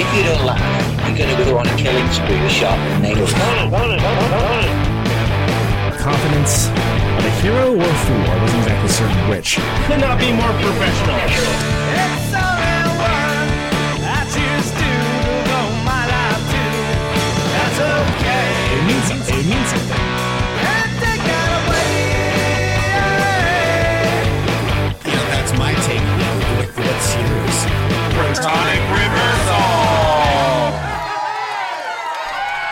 if you don't laugh, you're going to go on a killing spree with sharpened nails. Confidence of a hero or a fool. I wasn't exactly certain which. Could not be more professional. It means something. It means something. You know, that's my take. You know, with what's yours. Protonic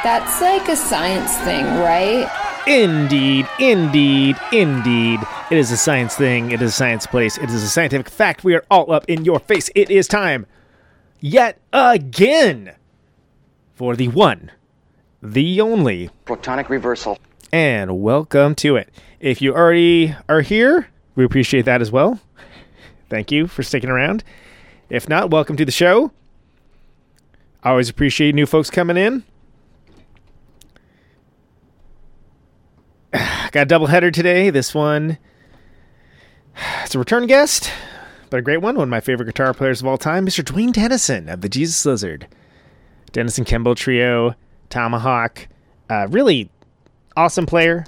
That's like a science thing, right? Indeed, indeed, indeed. It is a science thing. It is a science place. It is a scientific fact. We are all up in your face. It is time, yet again, for the one, the only, Protonic reversal. and welcome to it. If you already are here, we appreciate that as well. Thank you for sticking around. If not, welcome to the show. I always appreciate new folks coming in. Got a double header today. This one, it's a return guest, but a great one. One of my favorite guitar players of all time, Mr. Duane Denison of the Jesus Lizard. Denison Kimball Trio, Tomahawk. Uh, really awesome player,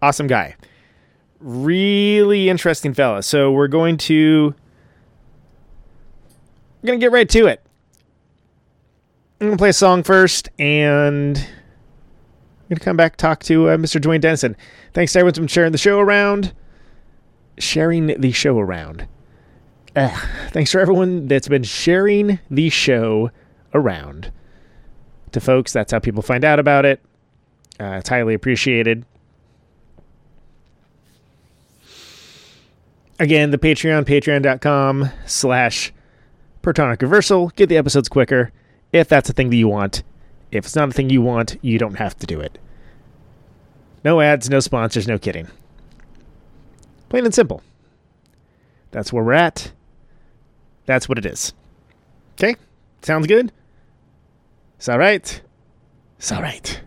awesome guy. Really interesting fella. So we're going to we're gonna get right to it. I'm gonna play a song first, and I'm gonna come back talk to uh, Mr. Duane Denison. Thanks to everyone who's sharing the show around. Sharing the show around. Thanks for everyone that's been sharing the show around to folks. That's how people find out about it. Uh, it's highly appreciated. Again, the Patreon, patreon.com slash Protonic Reversal. Get the episodes quicker if that's a thing that you want. If it's not a thing you want, you don't have to do it. No ads, no sponsors, no kidding. Plain and simple. That's where we're at. That's what it is. Okay? Sounds good? It's all right. It's all right.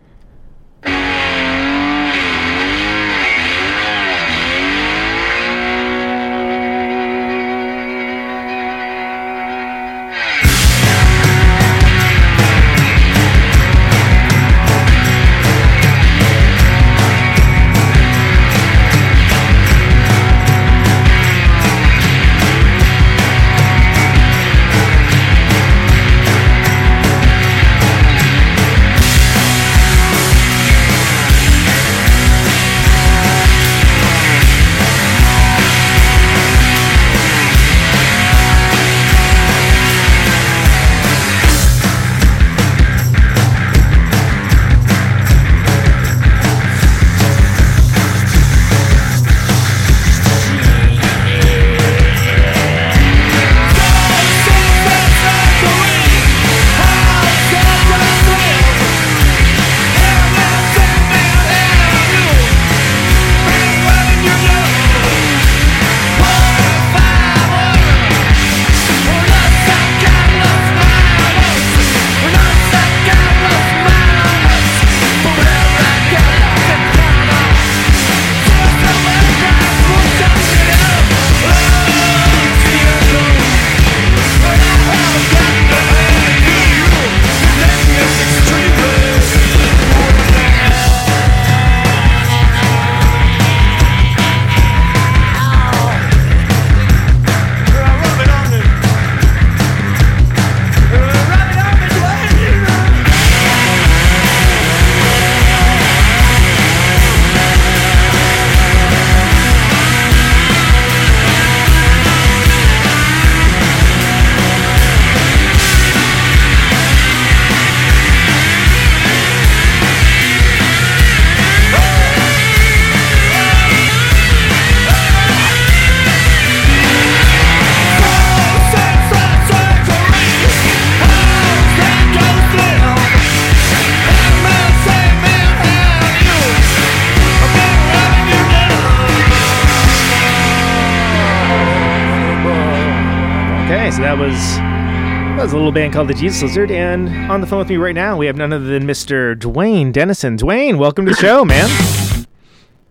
Called the Jesus Lizard, and on the phone with me right now we have none other than Mr. Duane Denison. Duane, welcome to the show, man.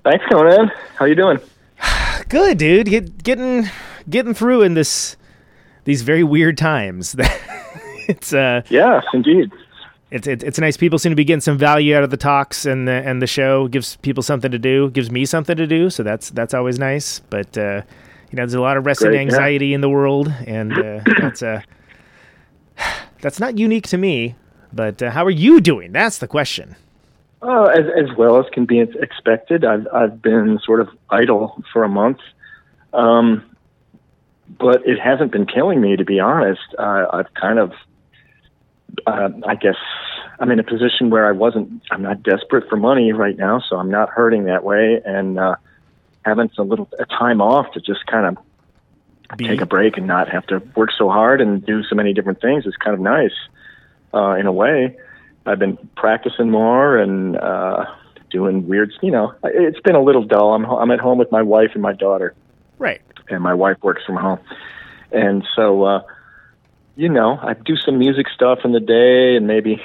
Thanks, Conan. How you doing? Good, dude. Get, getting getting through in this these very weird times. it's uh Yes, indeed. it's, it's it's nice. People seem to be getting some value out of the talks and the and the show gives people something to do, gives me something to do. So that's that's always nice. But uh, you know, there's a lot of rest Great, yeah. anxiety in the world, and uh, that's uh, that's not unique to me. But uh, how are you doing? That's the question. Oh, as as well as can be expected. I've I've been sort of idle for a month, um, but it hasn't been killing me, to be honest. Uh, I've kind of, uh, I guess, I'm in a position where I wasn't. I'm not desperate for money right now, so I'm not hurting that way, and uh, having a little time off to just kind of Be- take a break and not have to work so hard and do so many different things is kind of nice uh, in a way. I've been practicing more and uh, doing weird. You know, it's been a little dull. I'm ho- I'm at home with my wife and my daughter, Right. and my wife works from home, and so uh, you know, I do some music stuff in the day and maybe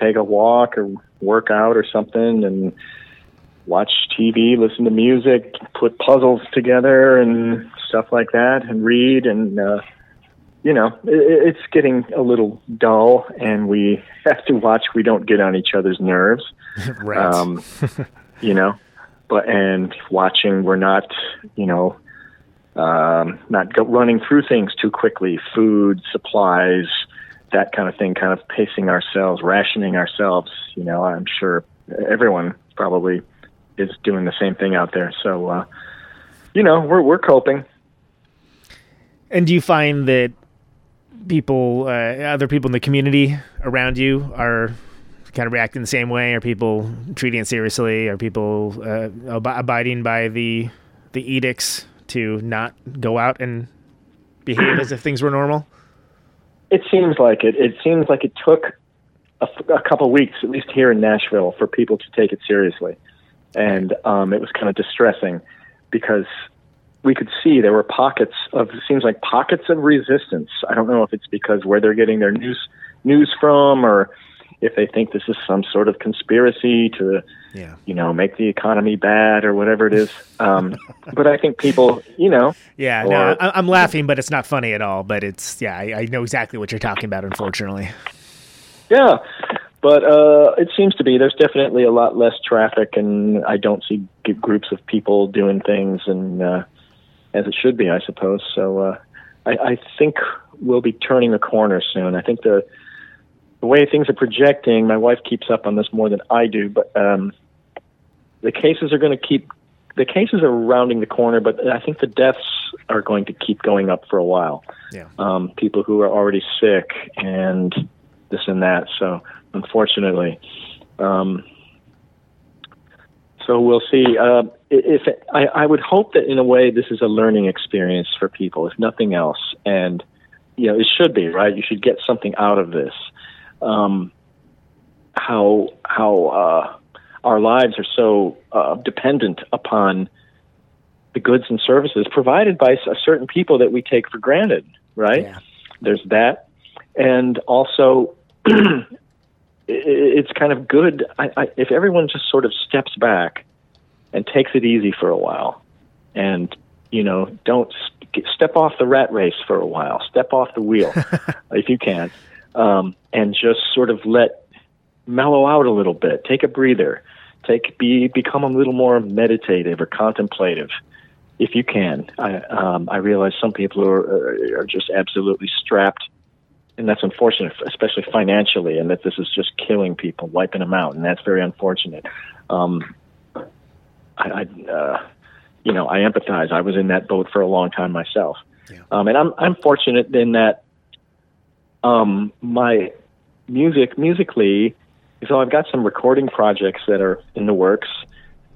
take a walk or work out or something and watch TV, listen to music, put puzzles together and stuff like that, and read. And uh, you know, it, it's getting a little dull, and we have to watch we don't get on each other's nerves. Right. Um, you know, but and watching we're not, you know, um, not go, running through things too quickly. Food, supplies, that kind of thing. Kind of pacing ourselves, rationing ourselves. You know, I'm sure everyone probably is doing the same thing out there. So, uh, you know, we're we're coping. And do you find that people, uh, other people in the community around you, are kind of reacting the same way? Are people treating it seriously? Are people uh, ab- abiding by the the edicts to not go out and behave as if things were normal? It seems like it. It seems like it took a, a couple weeks, at least here in Nashville, for people to take it seriously, and um, it was kind of distressing because we could see there were pockets of it seems like pockets of resistance. I don't know if it's because where they're getting their news news from, or if they think this is some sort of conspiracy to Yeah. you know make the economy bad or whatever it is. Um, but I think people, you know, Yeah, no, Or- I, I'm laughing, but it's not funny at all. But it's yeah, I, I know exactly what you're talking about. Unfortunately, Yeah, but uh, it seems to be there's definitely a lot less traffic, and I don't see g- groups of people doing things, and uh, as it should be, I suppose. So uh, I, I think we'll be turning the corner soon. I think the the way things are projecting, my wife keeps up on this more than I do, but um, the cases are going to keep. The cases are rounding the corner, but I think the deaths are going to keep going up for a while yeah. um, people who are already sick and this and that. So unfortunately, um, so we'll see. Uh, if I, I would hope that in a way this is a learning experience for people, if nothing else, and you know it should be right. You should get something out of this. Um, how how uh, our lives are so uh, dependent upon the goods and services provided by certain people that we take for granted, right? Yeah. There's that, and also it's kind of good. I, I, if everyone just sort of steps back and takes it easy for a while, and you know, don't s- step off the rat race for a while, step off the wheel if you can, um, and just sort of let mellow out a little bit, take a breather, take be become a little more meditative or contemplative if you can. I um, I realize some people are are just absolutely strapped, and that's unfortunate, especially financially, and that this is just killing people, wiping them out, and that's very unfortunate. Um, I, I uh, you know, I empathize. I was in that boat for a long time myself, um, and I'm I'm fortunate in that um, my music musically. So I've got some recording projects that are in the works.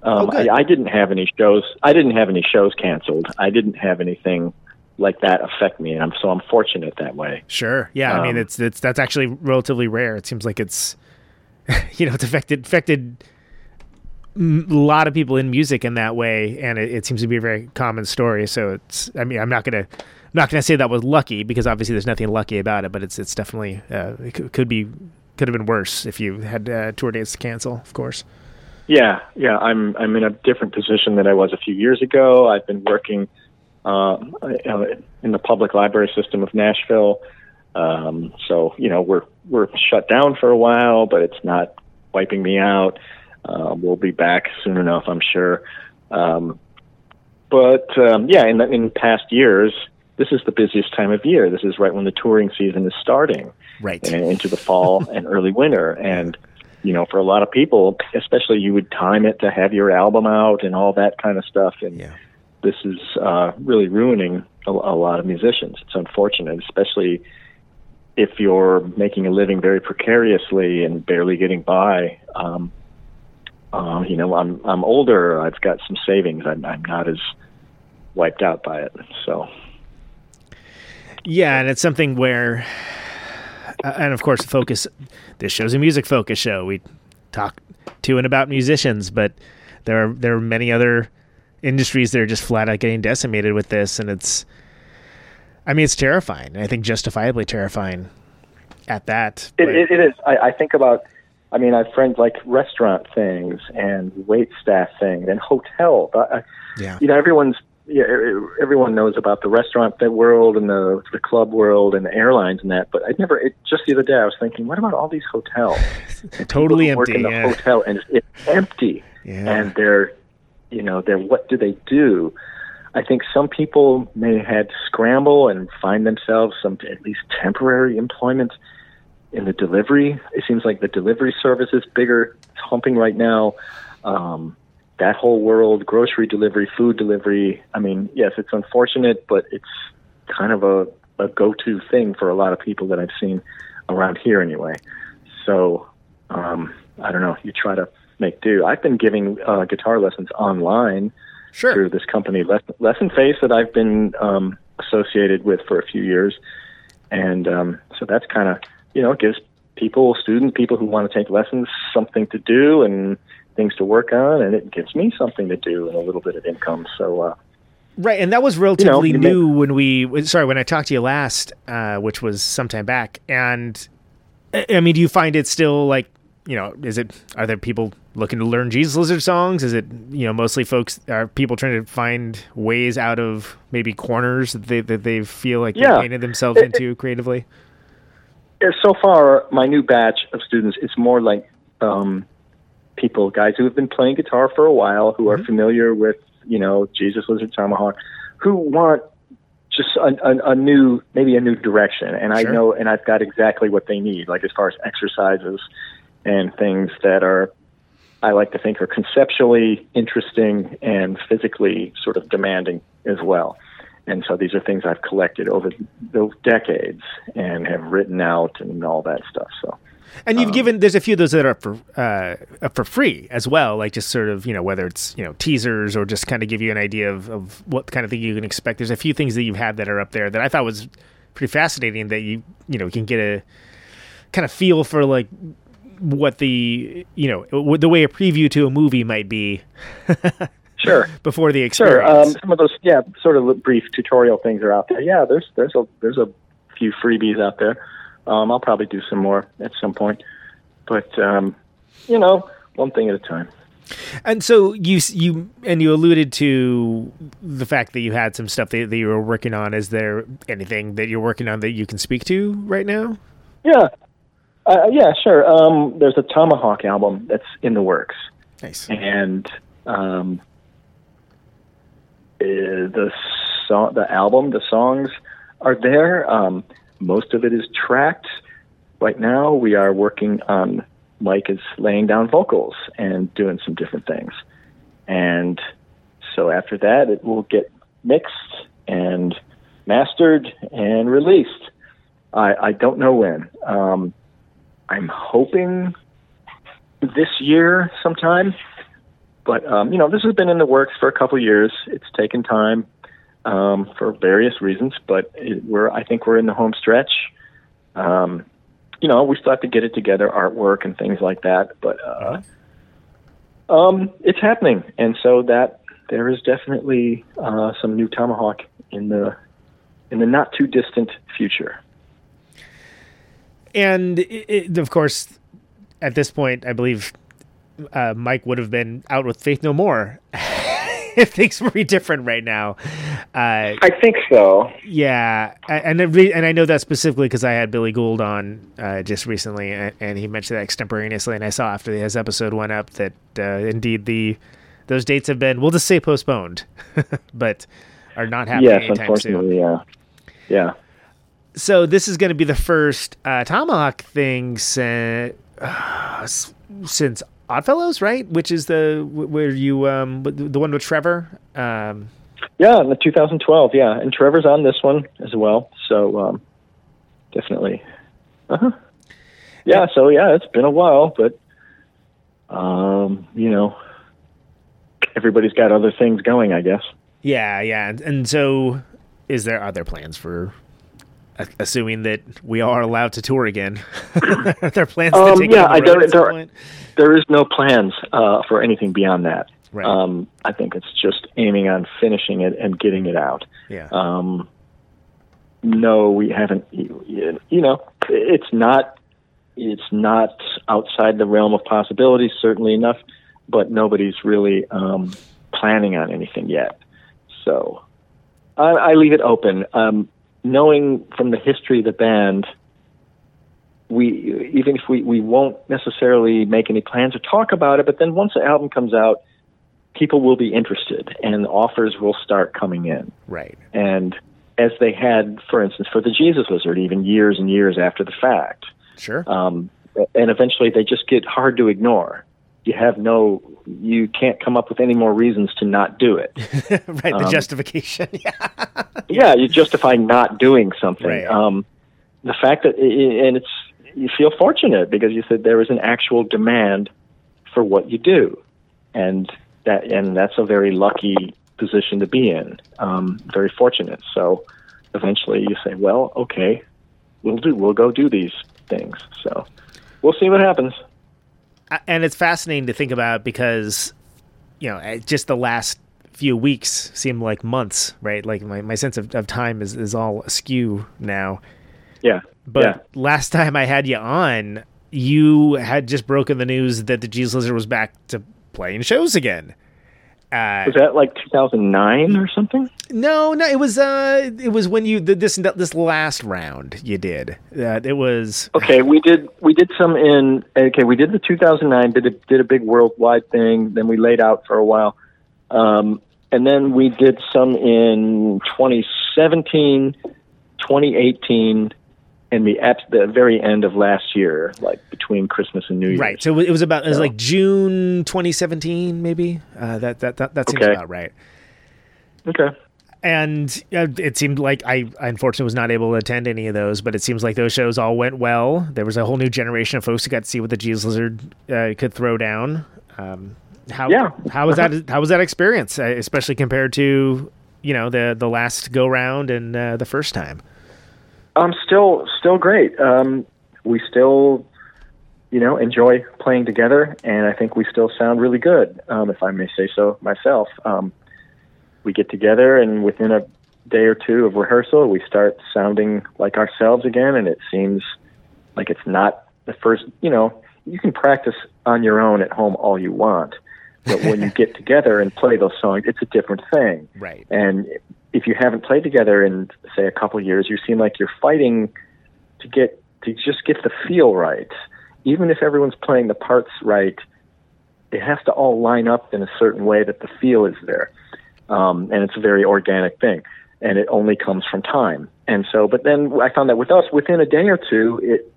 Um, Oh. I, I didn't have any shows. I didn't have any shows canceled. I didn't have anything like that affect me, and I'm so I'm fortunate that way. Sure. Yeah. I mean, Um, it's it's that's actually relatively rare. It seems like it's, you know, it's affected affected a lot of people in music in that way, and it, it seems to be a very common story. So it's, I mean, I'm not gonna, I'm not gonna say that was lucky because obviously there's nothing lucky about it, but it's it's definitely uh, it could, could be could have been worse if you had uh, tour dates to cancel, of course. Yeah, yeah. I'm I'm in a different position than I was a few years ago. I've been working in the public library system of Nashville. Um, so you know we're we're shut down for a while, but it's not wiping me out. Uh, we'll be back soon enough, I'm sure. Um, but um, yeah, in the, in past years, this is the busiest time of year. This is right when the touring season is starting, right and into the fall and early winter, and you know, for a lot of people, especially you would time it to have your album out and all that kind of stuff. And yeah. This is uh, really ruining a, a lot of musicians. It's unfortunate, especially if you're making a living very precariously and barely getting by. Um, uh, you know, I'm I'm older. I've got some savings. I'm, I'm not as wiped out by it. So. Yeah, and it's something where uh, and of course, the focus. This show's a music focus show. We talk to and about musicians, but there are there are many other industries that are just flat out getting decimated with this, and it's. I mean, it's terrifying. I think justifiably terrifying. At that, it, it, it is. I, I think about. I mean, I have friends like restaurant things and wait staff things and hotel. I, uh, yeah. You know, everyone's yeah, everyone knows about the restaurant world and the the club world and the airlines and that. But I never. It, just the other day, I was thinking, what about all these hotels? totally empty. Work in the yeah. hotel and it's empty. Yeah. And they're, you know, they're what do they do? I think some people may had to scramble and find themselves some at least temporary employment in the delivery. It seems like the delivery service is bigger, it's humping right now. Um, that whole world, grocery delivery, food delivery. I mean, yes, it's unfortunate, but it's kind of a, a go-to thing for a lot of people that I've seen around here anyway. So, um, I don't know. You try to make do. I've been giving uh, guitar lessons online sure. through this company, Lessonface, that I've been um, associated with for a few years, and um, so that's kind of you know it gives people, students, people who want to take lessons, something to do and things to work on, and it gives me something to do and a little bit of income. So, uh, right, and that was relatively you know, new when we. Sorry, when I talked to you last, uh, which was sometime back, and I mean, do you find it still like you know? Is it are there people looking to learn Jesus Lizard songs? Is it you know mostly folks are people trying to find ways out of maybe corners that they that they feel like Yeah. they painted themselves It- into creatively? So far, my new batch of students is more like um, people, guys who have been playing guitar for a while, who are familiar with, you know, Jesus Lizard Tomahawk, who want just a, a, a new, maybe a new direction. And I know, and I've got exactly what they need, like as far as exercises and things that are, I like to think, are conceptually interesting and physically sort of demanding as well. And so these are things I've collected over the decades and have written out and all that stuff. So And Um, you've given there's a few of those that are up for uh, up for free as well, like just sort of you know whether it's you know teasers or just kind of give you an idea of, of what kind of thing you can expect. There's a few things that you've had that are up there that I thought was pretty fascinating that you you know can get a kind of feel for like what the you know the way a preview to a movie might be sure, before the sure. experience. Um, some of those, yeah, sort of brief tutorial things are out there. Yeah, there's there's a there's a few freebies out there. Um, I'll probably do some more at some point, but um, you know, one thing at a time. And so you you and you alluded to the fact that you had some stuff that, that you were working on. Is there anything that you're working on that you can speak to right now? Yeah, uh, yeah, sure. Um, there's a Tomahawk album that's in the works, Nice. and um, uh, the song, the album, the songs are there. Um, most of it is tracked. Right now, we are working on. Mike is laying down vocals and doing some different things, and so after that, it will get mixed and mastered and released. I, I don't know when. Um, I'm hoping this year sometime. But um, you know, this has been in the works for a couple of years. It's taken time um, for various reasons, but it, we're I think we're in the home stretch. Um, you know, we still have to get it together, artwork and things like that. But uh, Um, it's happening, and so that there is definitely uh, some new Tomahawk in the in the not too distant future. And it, it, of course, at this point, I believe uh, Mike would have been out with Faith No More if things were different right now. Uh, I think so. Yeah, and and I know that specifically because I had Billy Gould on uh, just recently, and he mentioned that extemporaneously, and I saw after his episode went up that uh, indeed the those dates have been we'll just say postponed, but are not happening yes, anytime unfortunately, soon. Yeah, yeah. So this is going to be the first uh, Tomahawk thing since, since Oddfellows, right? Which is the where you um the one with Trevor. Um, yeah, in the 2012. Yeah, and Trevor's on this one as well. So um, definitely. Uh-huh. Yeah. So yeah, it's been a while, but um, you know, everybody's got other things going, I guess. Yeah, yeah, and, and so is there other plans for assuming that we are allowed to tour again. are there plans um, to take yeah, I don't, there, there is no plans uh, for anything beyond that. Right. Um, I think it's just aiming on finishing it and getting it out. Yeah. Um, no, we haven't. You, you know, it's not. It's not outside the realm of possibilities, certainly enough, but nobody's really um, planning on anything yet. So I, I leave it open. Um, knowing from the history of the band, we even if we, we won't necessarily make any plans or talk about it, but then once the album comes out, people will be interested and offers will start coming in. Right. And as they had, for instance, for the Jesus Lizard, even years and years after the fact. Sure. Um, and eventually they just get hard to ignore. You have no, you can't come up with any more reasons to not do it. right. The Um, justification. yeah. yeah, you justify not doing something. Right. Um, the fact that, and it's you feel fortunate because you said there is an actual demand for what you do, and that and that's a very lucky position to be in. Um, very fortunate. So eventually you say, well, okay, we'll do, we'll go do these things. So we'll see what happens. And it's fascinating to think about because you know just the last few weeks seem like months right like my, my sense of, of time is, is all askew now Yeah. but yeah. last time i had you on you had just broken the news that the jesus lizard was back to playing shows again uh, Was that like 2009 or something? no no it was uh it was when you did this this last round you did uh, it was Okay, we did we did some in okay, we did the 2009 did a, did a big worldwide thing, then we laid out for a while. Um, and then we did some in 2017, 2018 and the at the very end of last year, like between Christmas and New Year's. right so it was about it was So- like june 2017 maybe uh, that that that, that seems Okay. about right Okay. and uh, it seemed like I, I unfortunately was not able to attend any of those, but it seems like those shows all went well. There was a whole new generation of folks who got to see what the Jesus Lizard uh, could throw down. Um, how Yeah. how was that how was that experience, uh, especially compared to you know the the last go round and uh, the first time? Um, still, still great. Um, we still, you know, enjoy playing together, and I think we still sound really good, um, if I may say so myself. Um, we get together, and within a day or two of rehearsal, we start sounding like ourselves again, and it seems like it's not the first. You know, you can practice on your own at home all you want, but when you get together and play those songs, it's a different thing. Right. And if you haven't played together in say a couple years, you seem like you're fighting to get to just get the feel right. Even if everyone's playing the parts right, it has to all line up in a certain way that the feel is there. Um, and it's a very organic thing, and it only comes from time. And so, but then I found that with us, within a day or two, it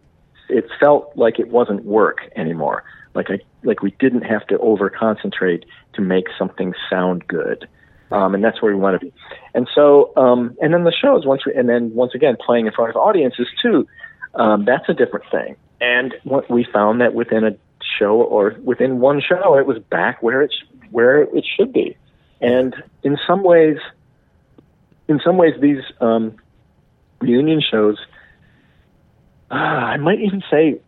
it felt like it wasn't work anymore. Like I like we didn't have to over concentrate to make something sound good. Um, and that's where we want to be. And so, um, and then the shows once we, and then once again playing in front of audiences too. Um, that's a different thing. And what we found that within a show or within one show, it was back where it's where it should be. And in some ways, in some ways, these um, reunion shows, uh, I might even say,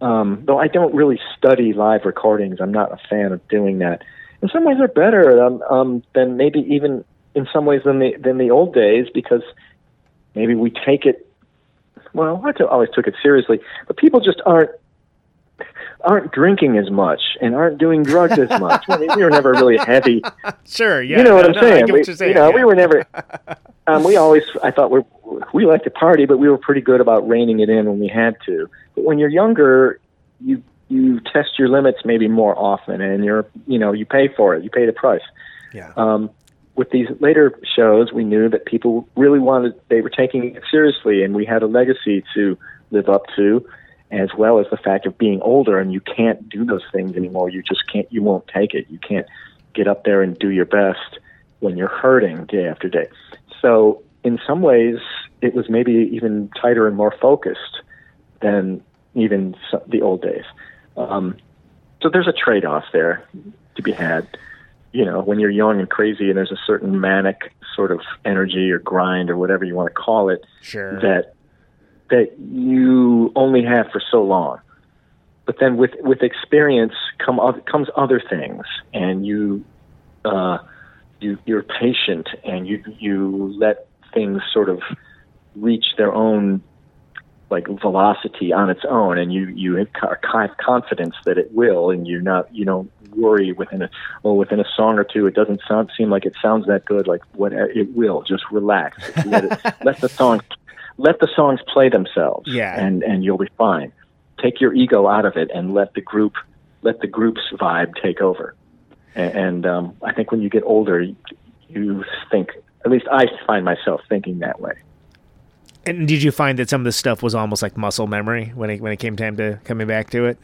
Um, though I don't really study live recordings, I'm not a fan of doing that. In some ways, they're better um, um, than maybe even in some ways than the than the old days because maybe we take it. Well, I always took it seriously, but people just aren't aren't drinking as much and aren't doing drugs as much. I mean, we were never really heavy. Sure, yeah. you know what I'm no, saying? We, what saying, you know, yeah. we were never. Um, we always, I thought we we liked to party, but we were pretty good about reining it in when we had to. But when you're younger, you you test your limits maybe more often, and you're you know you pay for it. You pay the price. Yeah. Um, with these later shows, we knew that people really wanted, they were taking it seriously, and we had a legacy to live up to, as well as the fact of being older and you can't do those things anymore. You just can't, you won't take it. You can't get up there and do your best when you're hurting day after day. So, in some ways, it was maybe even tighter and more focused than even the old days. Um, so, there's a trade off there to be had you know, when you're young and crazy and there's a certain manic sort of energy or grind or whatever you want to call it Sure. that that you only have for so long. But then with with experience come oth- comes other things and you uh you you're patient and you you let things sort of reach their own like velocity on its own and you you have confidence that it will and you're not you don't worry within a well within a song or two it doesn't sound seem like it sounds that good like what it will just relax. Let, it, let the song let the songs play themselves Yeah. and and you'll be fine. Take your ego out of it and let the group let the group's vibe take over. And, and um i think when you get older you, you think at least i find myself thinking that way And did you find that some of this stuff was almost like muscle memory when it when it came time to coming back to it?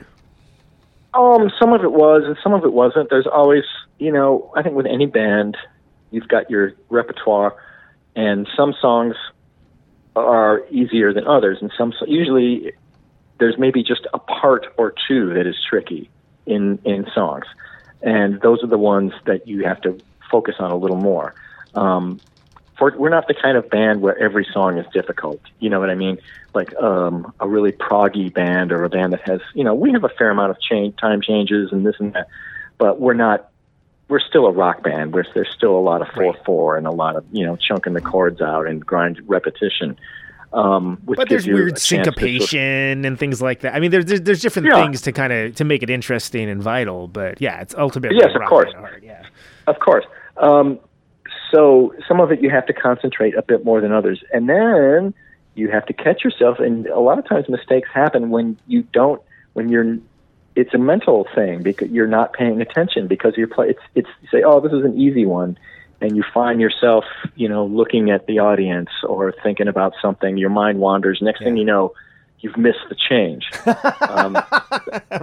Um, some of it was, and some of it wasn't. There's always, you know, I think with any band, you've got your repertoire, and some songs are easier than others, and some usually there's maybe just a part or two that is tricky in in songs, and those are the ones that you have to focus on a little more. Um, for, we're not the kind of band where every song is difficult. You know what I mean? Like um, a really proggy band or a band that has, you know, we have a fair amount of change, time changes and this and that, but we're not. We're still a rock band. Where there's still a lot of four four and a lot of you know chunking the chords out and grind repetition. Um, which But there's weird a chance to sort of- syncopation and things like that. I mean, there's there's, there's different Yeah. things to kind of to make it interesting and vital. But yeah, it's ultimately Yes, of course. hard, yeah. Of course. Um, so some of it you have to concentrate a bit more than others, and then you have to catch yourself. And a lot of times mistakes happen when you don't. When you're, it's a mental thing because you're not paying attention because you're play. It's it's you say, oh, this is an easy one, and you find yourself, you know, looking at the audience or thinking about something. Your mind wanders. Next thing you know, you've missed the change. Um,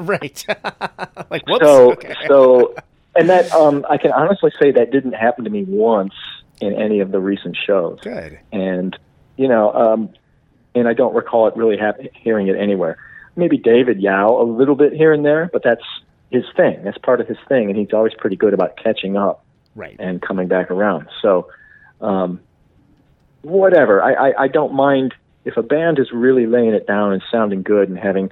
right. like whoops. so okay. so and that um I can honestly say that didn't happen to me once in any of the recent shows. Good. And you know, um and I don't recall it really hap- hearing it anywhere. Maybe David Yow a little bit here and there, but that's his thing. That's part of his thing, and he's always pretty good about catching up Right. and coming back around. So, um, whatever. I, I, I don't mind if a band is really laying it down and sounding good and having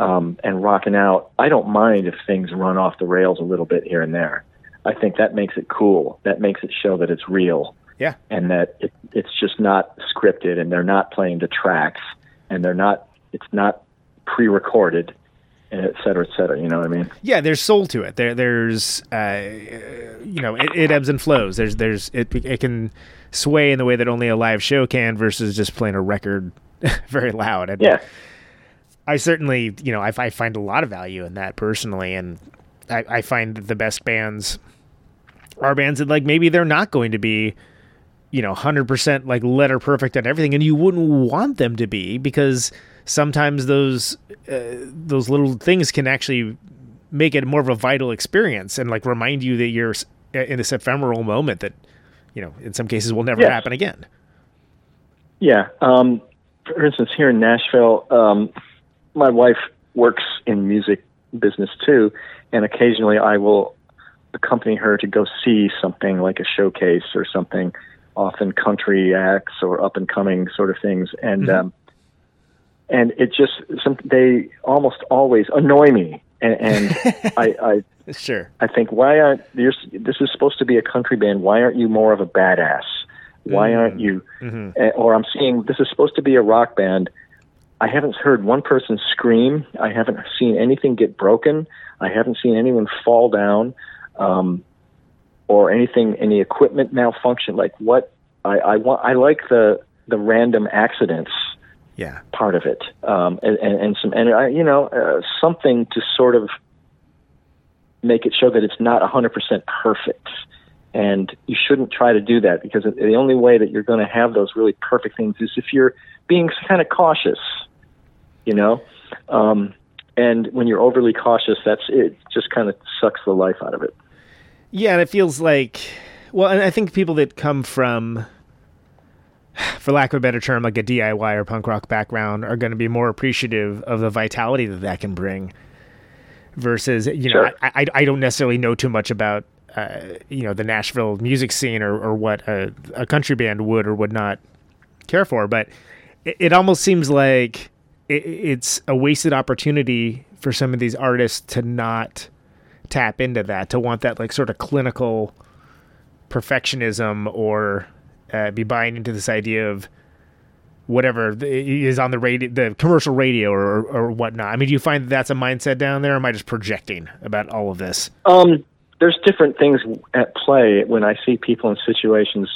um, and rocking out. I don't mind if things run off the rails a little bit here and there. I think that makes it cool. That makes it show that it's real Yeah. and that it, it's just not scripted and they're not playing the tracks and they're not. It's not pre-recorded, and et cetera, et cetera. You know what I mean? Yeah, there's soul to it. There, there's, uh, you know, it, it ebbs and flows. There's, there's, it, it can sway in the way that only a live show can, versus just playing a record very loud. And Yeah. I certainly, you know, I, I find a lot of value in that personally, and I, I find that the best bands are bands that like maybe they're not going to be, you know, hundred percent like letter perfect at everything, and you wouldn't want them to be because sometimes those uh, those little things can actually make it more of a vital experience and like remind you that you're in this ephemeral moment that you know in some cases will never Yes. happen again. Yeah. Um, for instance, here in Nashville, um, my wife works in music business too, and occasionally I will accompany her to go see something like a showcase or something, often country acts or up and coming sort of things, and um, and it just some they almost always annoy me, and, and I, I Sure. I think why aren't you're, this is supposed to be a country band? Why aren't you more of a badass? Why aren't you? eh, Or I'm seeing this is supposed to be a rock band. I haven't heard one person scream. I haven't seen anything get broken. I haven't seen anyone fall down, um, or anything, any equipment malfunction. Like what I, I want, I like the the random accidents Yeah. part of it, um, and, and, and some, and uh, you know, uh, something to sort of make it show that it's not 100% perfect. And you shouldn't try to do that because the only way that you're going to have those really perfect things is if you're being kind of cautious, you know. Um, and when you're overly cautious, that's it. Just kind of sucks the life out of it. Yeah, and it feels like, well, and I think people that come from, for lack of a better term, like a DIY or punk rock background, are going to be more appreciative of the vitality that that can bring. Versus, you know, Sure. I, I I don't necessarily know too much about, uh, you know, the Nashville music scene or or what a, a country band would or would not care for, but it, it almost seems like it, it's a wasted opportunity for some of these artists to not tap into that to want that like sort of clinical perfectionism or uh, be buying into this idea of whatever is on the radio the commercial radio or, or whatnot. I mean do you find that that's a mindset down there or am i just projecting about all of this? Um, there's different things at play when I see people in situations.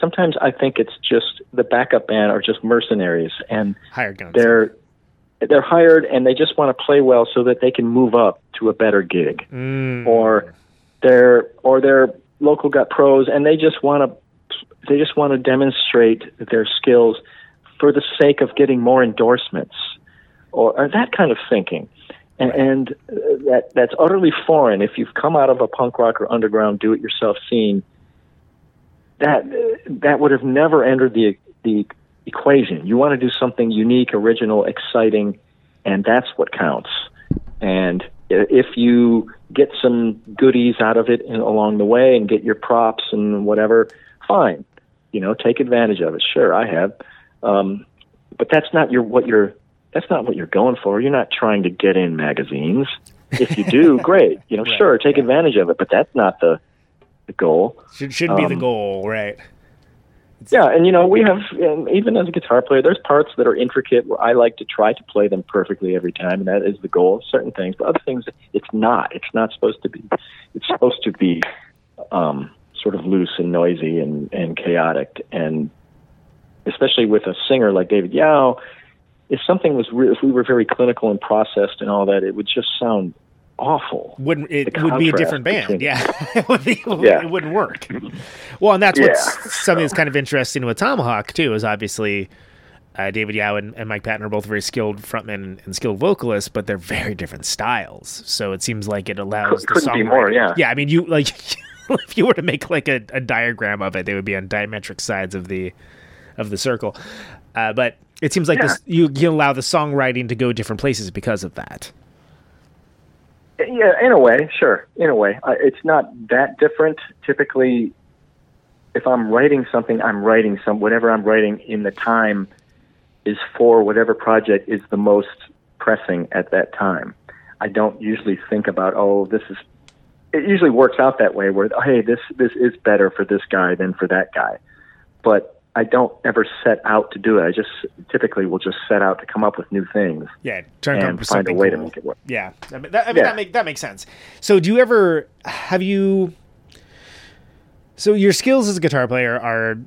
Sometimes I think it's just the backup band are just mercenaries, and higher guns. they're they're hired and they just want to play well so that they can move up to a better gig, Mm. or they're or they're local got pros and they just want to they just want to demonstrate their skills for the sake of getting more endorsements or, or that kind of thinking. And, and uh, that that's utterly foreign. If you've come out of a punk rock or underground do-it-yourself scene, that that would have never entered the the equation. You want to do something unique, original, exciting, and that's what counts. And if you get some goodies out of it along the way and get your props and whatever, fine. You know, take advantage of it. Sure, I have. Um, but that's not your what you're that's not what you're going for. You're not trying to get in magazines. If you do, great. You know, sure, take advantage of it, but that's not the the goal. should, should be the um, goal right Yeah, and you know, we have and even as a guitar player, there's parts that are intricate where I like to try to play them perfectly every time, and that is the goal of certain things. But other things, it's not. It's not supposed to be. It's supposed to be um, sort of loose and noisy and and chaotic, and especially with a singer like David Yow, if something was re- if we were very clinical and processed and all that, it would just sound awful. wouldn't it would be a different band yeah it would be Yeah. it wouldn't work well and that's Yeah. what's something that's kind of interesting with tomahawk too is obviously uh, David Yow and, and Mike Patton are both very skilled frontmen and skilled vocalists, but they're very different styles. So it seems like it allows the Couldn't be more, yeah. Yeah, I mean, you like if you were to make like a, a diagram of it, they would be on diametric sides of the of the circle. Uh, but it seems like Yeah. this, you you allow the songwriting to go different places because of that. Yeah, in a way, sure. In a way, I, it's not that different. Typically, if I'm writing something, I'm writing some whatever I'm writing in the time is for whatever project is the most pressing at that time. I don't usually think about oh this is. It usually works out that way where hey this this is better for this guy than for that guy, but I don't ever set out to do it. I just typically will just set out to come up with new things Yeah, trying to come up and with find a way to make it work. Yeah, I mean, that, I mean, Yeah. that, make, that makes sense. So, do you ever have you? So, your skills as a guitar player are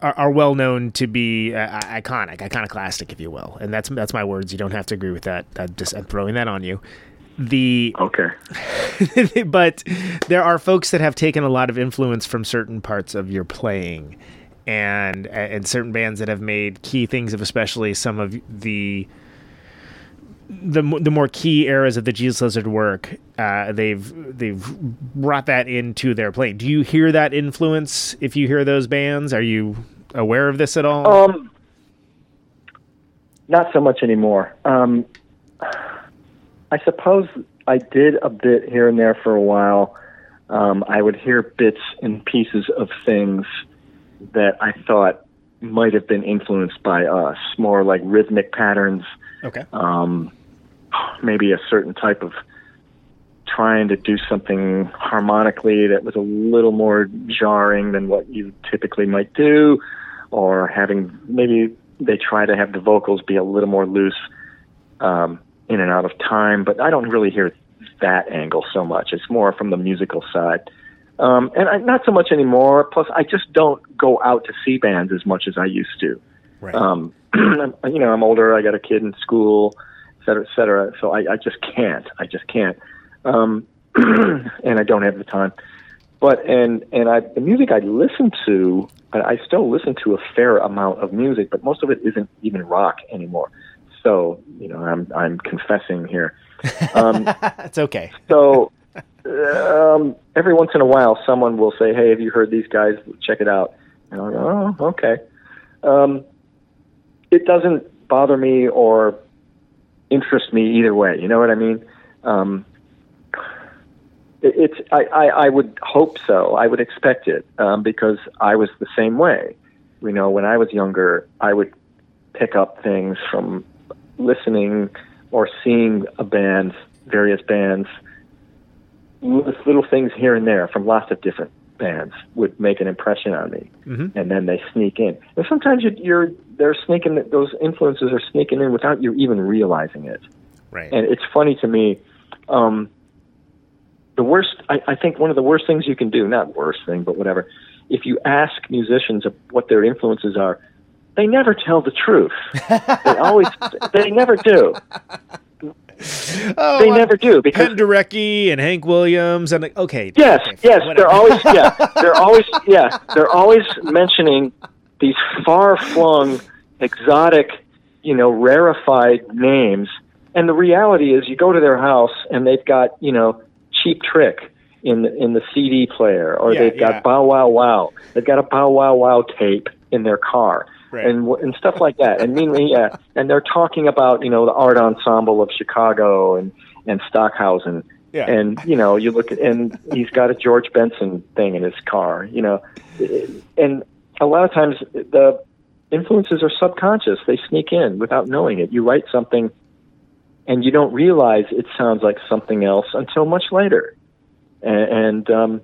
are, are well known to be uh, iconic, iconoclastic, if you will, and that's that's my words. You don't have to agree with that. I'm just I'm throwing that on you. The Okay. but there are folks that have taken a lot of influence from certain parts of your playing and and certain bands that have made key things of especially some of the the the more key eras of the Jesus Lizard work, uh, they've they've brought that into their playing. Do you hear that influence? If you hear those bands, are you aware of this at all? Um, not so much anymore. Um, I suppose I did a bit here and there for a while. Um, I would hear bits and pieces of things that I thought might have been influenced by us, more like rhythmic patterns, Okay. um, maybe a certain type of trying to do something harmonically that was a little more jarring than what you typically might do, or having maybe they try to have the vocals be a little more loose um, in and out of time. But I don't really hear that angle so much. It's more from the musical side. Um, and I, not so much anymore. Plus, I just don't go out to see bands as much as I used to. Right. Um, you know, I'm older. I got a kid in school, et cetera, et cetera. So I, I just can't. I just can't. Um, and I don't have the time. But and and I the music I listen to, I, I still listen to a fair amount of music, but most of it isn't even rock anymore. So you know, I'm I'm confessing here. Um, it's okay. so um, every once in a while, someone will say, "Hey, have you heard these guys? Check it out." And I'll go, "Oh, okay." Um, it doesn't bother me or interest me either way. You know what I mean? Um, it, it's I, I, I would hope so. I would expect it um, because I was the same way. You know, when I was younger, I would pick up things from listening or seeing a band, various bands, little things here and there from lots of different bands would make an impression on me, Mhm. and then they sneak in. And sometimes you, you're they're sneaking those influences are sneaking in without you even realizing it. Right. And it's funny to me. Um, the worst, I, I think, one of the worst things you can do, not worst thing, but whatever, if you ask musicians of what their influences are, they never tell the truth. they always, they never do. Oh, They never do because Penderecki and Hank Williams and like, okay. Yes, okay, yes, whatever. they're always yeah, they're always yeah, they're always mentioning these far-flung, exotic, you know, rarefied names. And the reality is, you go to their house and they've got you know cheap trick in the, in the CD player, or Yeah, they've got yeah. Bow Wow Wow, they've got a Bow Wow Wow tape in their car. Right. And and stuff like that, and meanwhile, yeah, and they're talking about you know the art ensemble of Chicago and and Stockhausen, Yeah. and you know you look at and he's got a George Benson thing in his car, you know, and a lot of times the influences are subconscious; they sneak in without knowing it. You write something, and you don't realize it sounds like something else until much later, and, and um,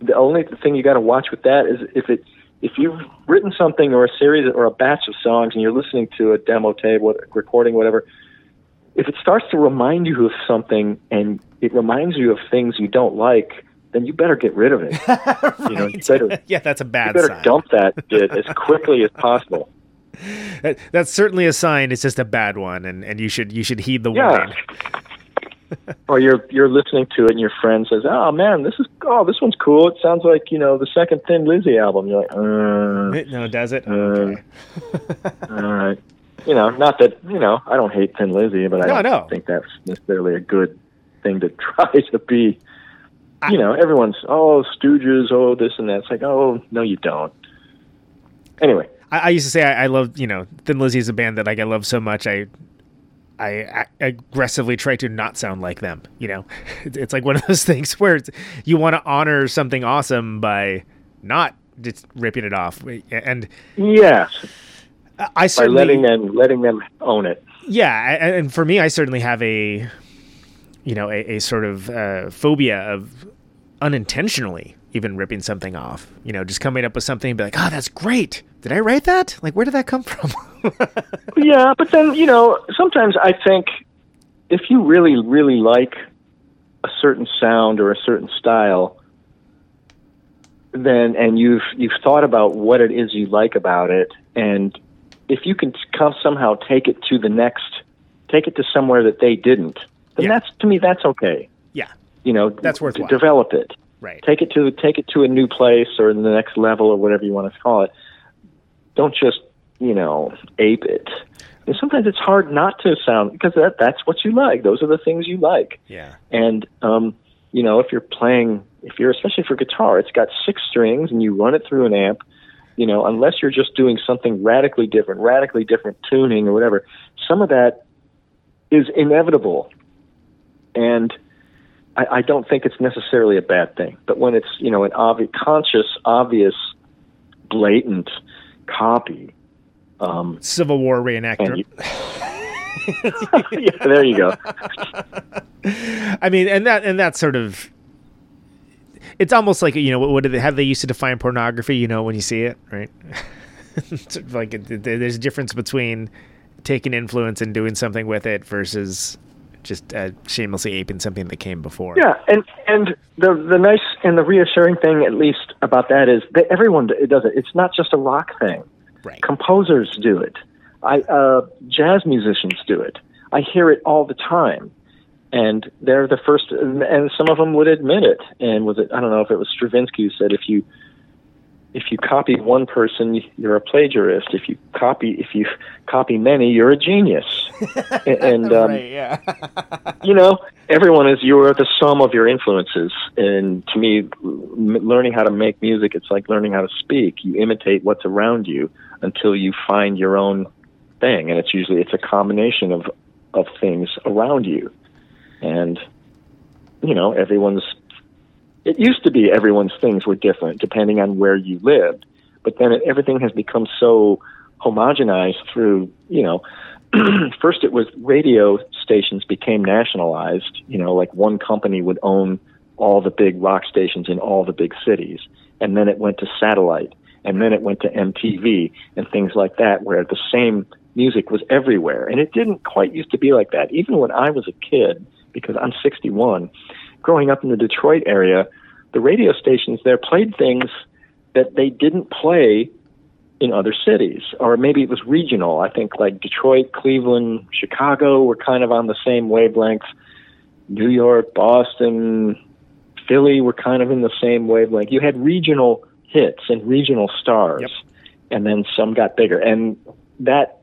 the only thing you got to watch with that is if it if you've written something or a series or a batch of songs and you're listening to a demo tape, what, recording, whatever, if it starts to remind you of something and it reminds you of things you don't like, then you better get rid of it. You know, you better, yeah, that's a bad. Sign. You better sign. dump that shit as quickly as possible. That- that's certainly a sign. It's just a bad one, and, and you should you should heed the Yeah. warning. Or you're you're listening to it and your friend says, "Oh man, this is oh this one's cool. It sounds like you know the second Thin Lizzy album." You're like, uh, No, does it? Uh, Okay. all right. You know, not that you know I don't hate Thin Lizzy, but I No, don't no. think that's necessarily a good thing to try to be. you know, everyone's oh Stooges, oh this and that. It's like, oh no, you don't. Anyway, I, I used to say I, I love you know Thin Lizzy is a band that like I love so much I I, aggressively try to not sound like them. You know, it's, like one of those things where it's, you want to honor something awesome by not just ripping it off. And yes, I by certainly letting them letting them own it. yeah, and for me, I certainly have a you know a, a sort of uh, phobia of unintentionally even ripping something off. You know, just coming up with something and be like, oh, that's great. Did I write that? Like, where did that come from? Yeah, but then you know, sometimes I think if you really, really like a certain sound or a certain style, then and you've you've thought about what it is you like about it, and if you can somehow take it to the next, take it to somewhere that they didn't, then Yeah. that's to me that's okay. yeah, You know, That's worth. Develop it. right. Take it to take it to a new place or the next level or whatever you want to call it. Don't just you know ape it. And sometimes it's hard not to sound because that that's what you like. Those are the things you like. Yeah. And um, you know, if you're playing, if you're especially for guitar, it's got six strings and you run it through an amp. You know, unless you're just doing something radically different, radically different tuning or whatever, some of that is inevitable. And I, I don't think it's necessarily a bad thing. But when it's you know an obvious, conscious, obvious, blatant copy. Um, Civil War reenactor. you, yeah, there you go. I mean, and that and that sort of. It's almost like you know what, what did they, how they used to define pornography? You know when you see it, right? Like it, it- there's a difference between taking influence and doing something with it versus just uh, shamelessly aping something that came before. Yeah, and and the the nice and the reassuring thing, at least about that, is that everyone does it. It's not just a rock thing. Right. Composers do it. I uh, jazz musicians do it. I hear it all the time, and they're the first. And some of them would admit it. And was it? I don't know if it was Stravinsky who said if you if you copy one person, you're a plagiarist. If you copy if you copy many, you're a genius. And um, right. Yeah. you know, everyone is you are the sum of your influences. And to me, m- learning how to make music, it's like learning how to speak. You imitate what's around you until you find your own thing, and it's usually it's a combination of of things around you. And you know, everyone's. It used to be everyone's things were different depending on where you lived, but then it, everything has become so homogenized through you know first it was radio stations became nationalized you know like one company would own all the big rock stations in all the big cities and then it went to satellite and then it went to MTV and things like that where the same music was everywhere and it didn't quite used to be like that. Even when I was a kid because I'm 61 growing up in the Detroit area the radio stations there played things that they didn't play in other cities, or maybe it was regional. I think like Detroit, Cleveland, Chicago were kind of on the same wavelength. New York, Boston, Philly were kind of in the same wavelength. You had regional hits and regional stars, Yep. and then some got bigger, and that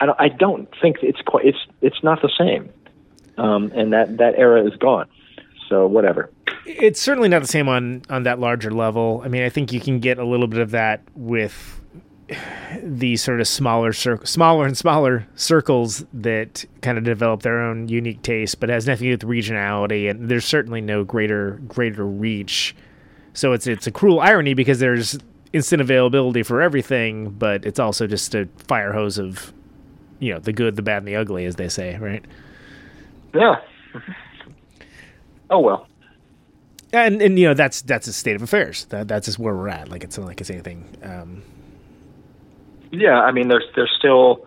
I don't, I don't think it's quite it's it's not the same, um, and that that era is gone. So whatever. it's certainly not the same on on that larger level. I mean, I think you can get a little bit of that with these sort of smaller smaller and smaller circles that kind of develop their own unique taste, but it has nothing to do with regionality. And there's certainly no greater greater reach. So it's it's a cruel irony because there's instant availability for everything, but it's also just a fire hose of you know the good, the bad, and the ugly, as they say, right? Yeah. Oh well. and and you know that's that's a state of affairs. That that's just where we're at. Like it's not like it's anything. Um, Yeah, I mean, there's there's still.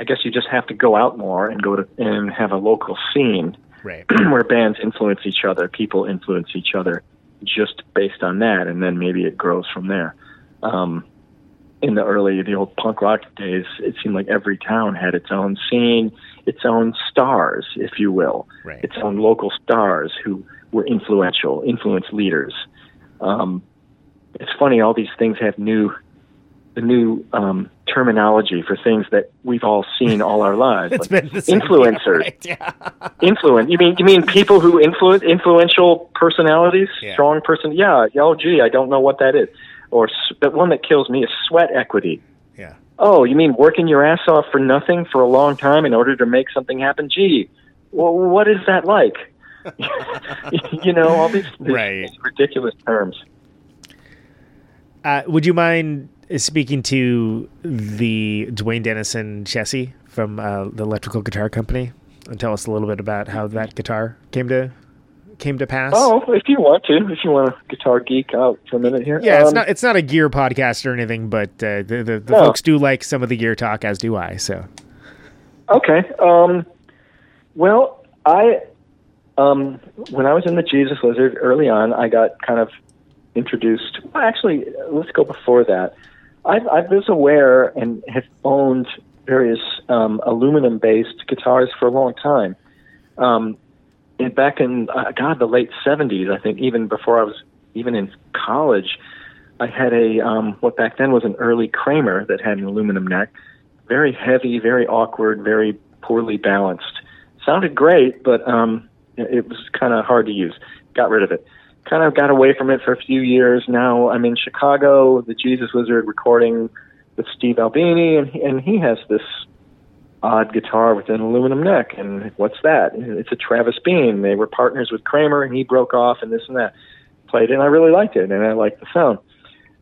I guess you just have to go out more and go to and have a local scene right. where bands influence each other, people influence each other, just based on that, and then maybe it grows from there. Um, in the early, the old punk rock days, it seemed like every town had its own scene, its own stars, if you will, Right. its own local stars who were influential, influence leaders. Um, it's funny, all these things have new, the new um, terminology for things that we've all seen all our lives. It's like been the same. influencers Right, yeah. influence. You mean you mean people who influence influential personalities, Yeah. strong person? Yeah. Oh, gee, I don't know what that is. Or the one that kills me is sweat equity. Yeah. Oh, you mean working your ass off for nothing for a long time in order to make something happen? Gee, well, what is that like? you know, all these, these Right. ridiculous terms. Uh, would you mind uh, speaking to the Duane Denison Chessie from uh, the Electrical Guitar Company and tell us a little bit about how that guitar came to came to pass? Oh, if you want to, if you want to guitar geek out for a minute here. Yeah, it's Um, not it's not a gear podcast or anything, but uh, the the, the No. folks do like some of the gear talk, as do I. So Okay. Um, well, I um, when I was in the Jesus Lizard early on, I got kind of introduced. Well, actually, let's go before that. I, I was aware and have owned various um, aluminum-based guitars for a long time. Um, and back in uh, God, the late '70s, I think, even before I was even in college, I had a um, what back then was an early Kramer that had an aluminum neck very heavy, very awkward, very poorly balanced. Sounded great, but um, it was kind of hard to use. Got rid of it. Kind of got away from it for a few years. Now I'm in Chicago, the Jesus Lizard, recording with Steve Albini, and and he has this odd guitar with an aluminum neck. And what's that? It's a Travis Bean. They were partners with Kramer, and he broke off, and this and that. Played it, and I really liked it, and I liked the sound.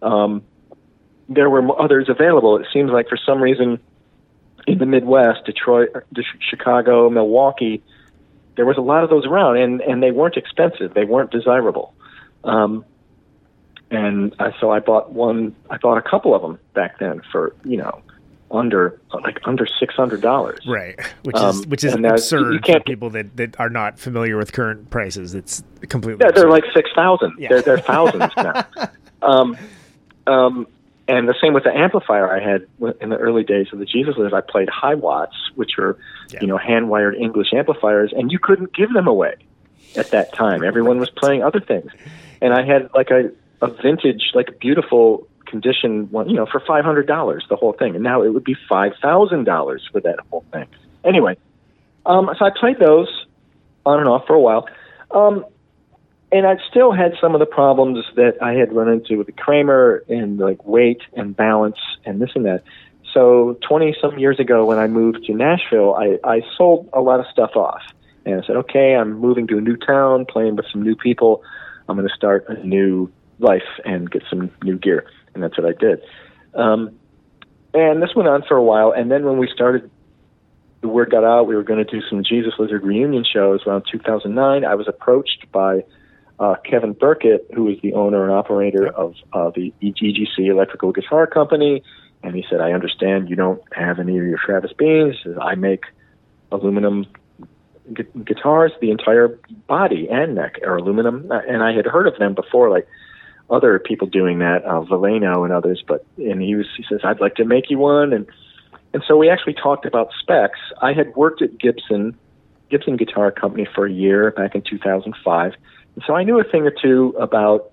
Um, there were others available. It seems like for some reason in the Midwest, Detroit, uh, Chicago, Milwaukee, there was a lot of those around, and and they weren't expensive. They weren't desirable. Um, and I, so I bought one. I bought a couple of them back then for you know under like under six hundred dollars. Right, which Um, is which is and absurd you for can't- people that, that are not familiar with current prices. It's completely Yeah, they're like six thousand. Yeah. They're, they're thousands now. Um, um, and the same with the amplifier I had in the early days of the Jesus Lizard. I played Hiwatts, which are Yeah. you know hand wired English amplifiers, and you couldn't give them away at that time. Everyone was playing other things, and I had like a a vintage, like beautiful condition one, you know, for five hundred dollars the whole thing, and now it would be five thousand dollars for that whole thing. Anyway, um, so I played those on and off for a while. Um, and I still had some of the problems that I had run into with the Kramer and like weight and balance and this and that. So 20 some years ago when I moved to Nashville, I, I sold a lot of stuff off. And I said, okay, I'm moving to a new town, playing with some new people. I'm going to start a new life and get some new gear. And that's what I did. Um, and this went on for a while. And then when we started, the word got out, we were going to do some Jesus Lizard reunion shows around 2009. I was approached by uh, Kevin Burkett, who is the owner and operator of uh, the EGC Electrical Guitar Company, and he said, "I understand you don't have any of your Travis Beans. I make aluminum gu- guitars. The entire body and neck are aluminum, and I had heard of them before, like other people doing that, uh, Veleno and others. But and he was, he says, I'd like to make you one, and and so we actually talked about specs. I had worked at Gibson, Gibson Guitar Company for a year back in 2005. And so I knew a thing or two about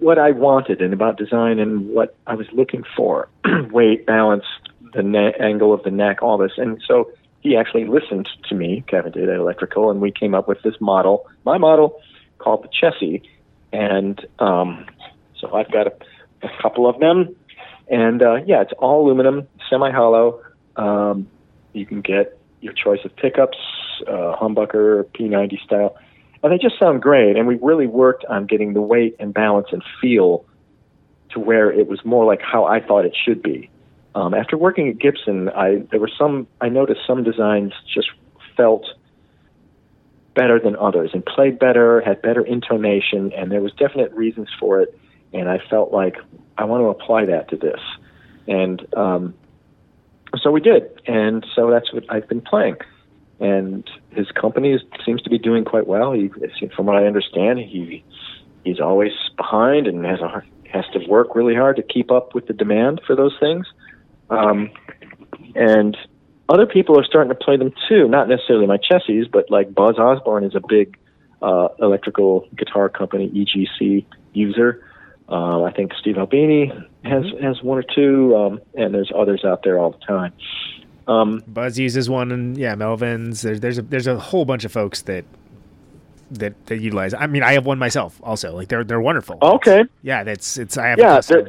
what I wanted and about design and what I was looking for weight, balance, the ne- angle of the neck, all this. And so he actually listened to me, Kevin did at Electrical, and we came up with this model, my model, called the Chessie. And um, so I've got a, a couple of them. And uh, yeah, it's all aluminum, semi hollow. Um, you can get your choice of pickups, uh, humbucker, P90 style. And they just sound great. And we really worked on getting the weight and balance and feel to where it was more like how I thought it should be. Um, after working at Gibson, I there were some I noticed some designs just felt better than others and played better, had better intonation, and there was definite reasons for it. And I felt like I want to apply that to this, and um, so we did. And so that's what I've been playing. And his company is, seems to be doing quite well. He, from what I understand, he he's always behind and has a has to work really hard to keep up with the demand for those things. Um, and other people are starting to play them too. Not necessarily my Chessies, but like Buzz Osborne is a big uh, electrical guitar company EGC user. Uh, I think Steve Albini has has one or two, um, and there's others out there all the time. Um, Buzz uses one, and yeah, Melvins. There's there's a there's a whole bunch of folks that that that utilize. I mean, I have one myself also. Like they're they're wonderful. okay, Yeah, that's it's. I have. Yeah, there-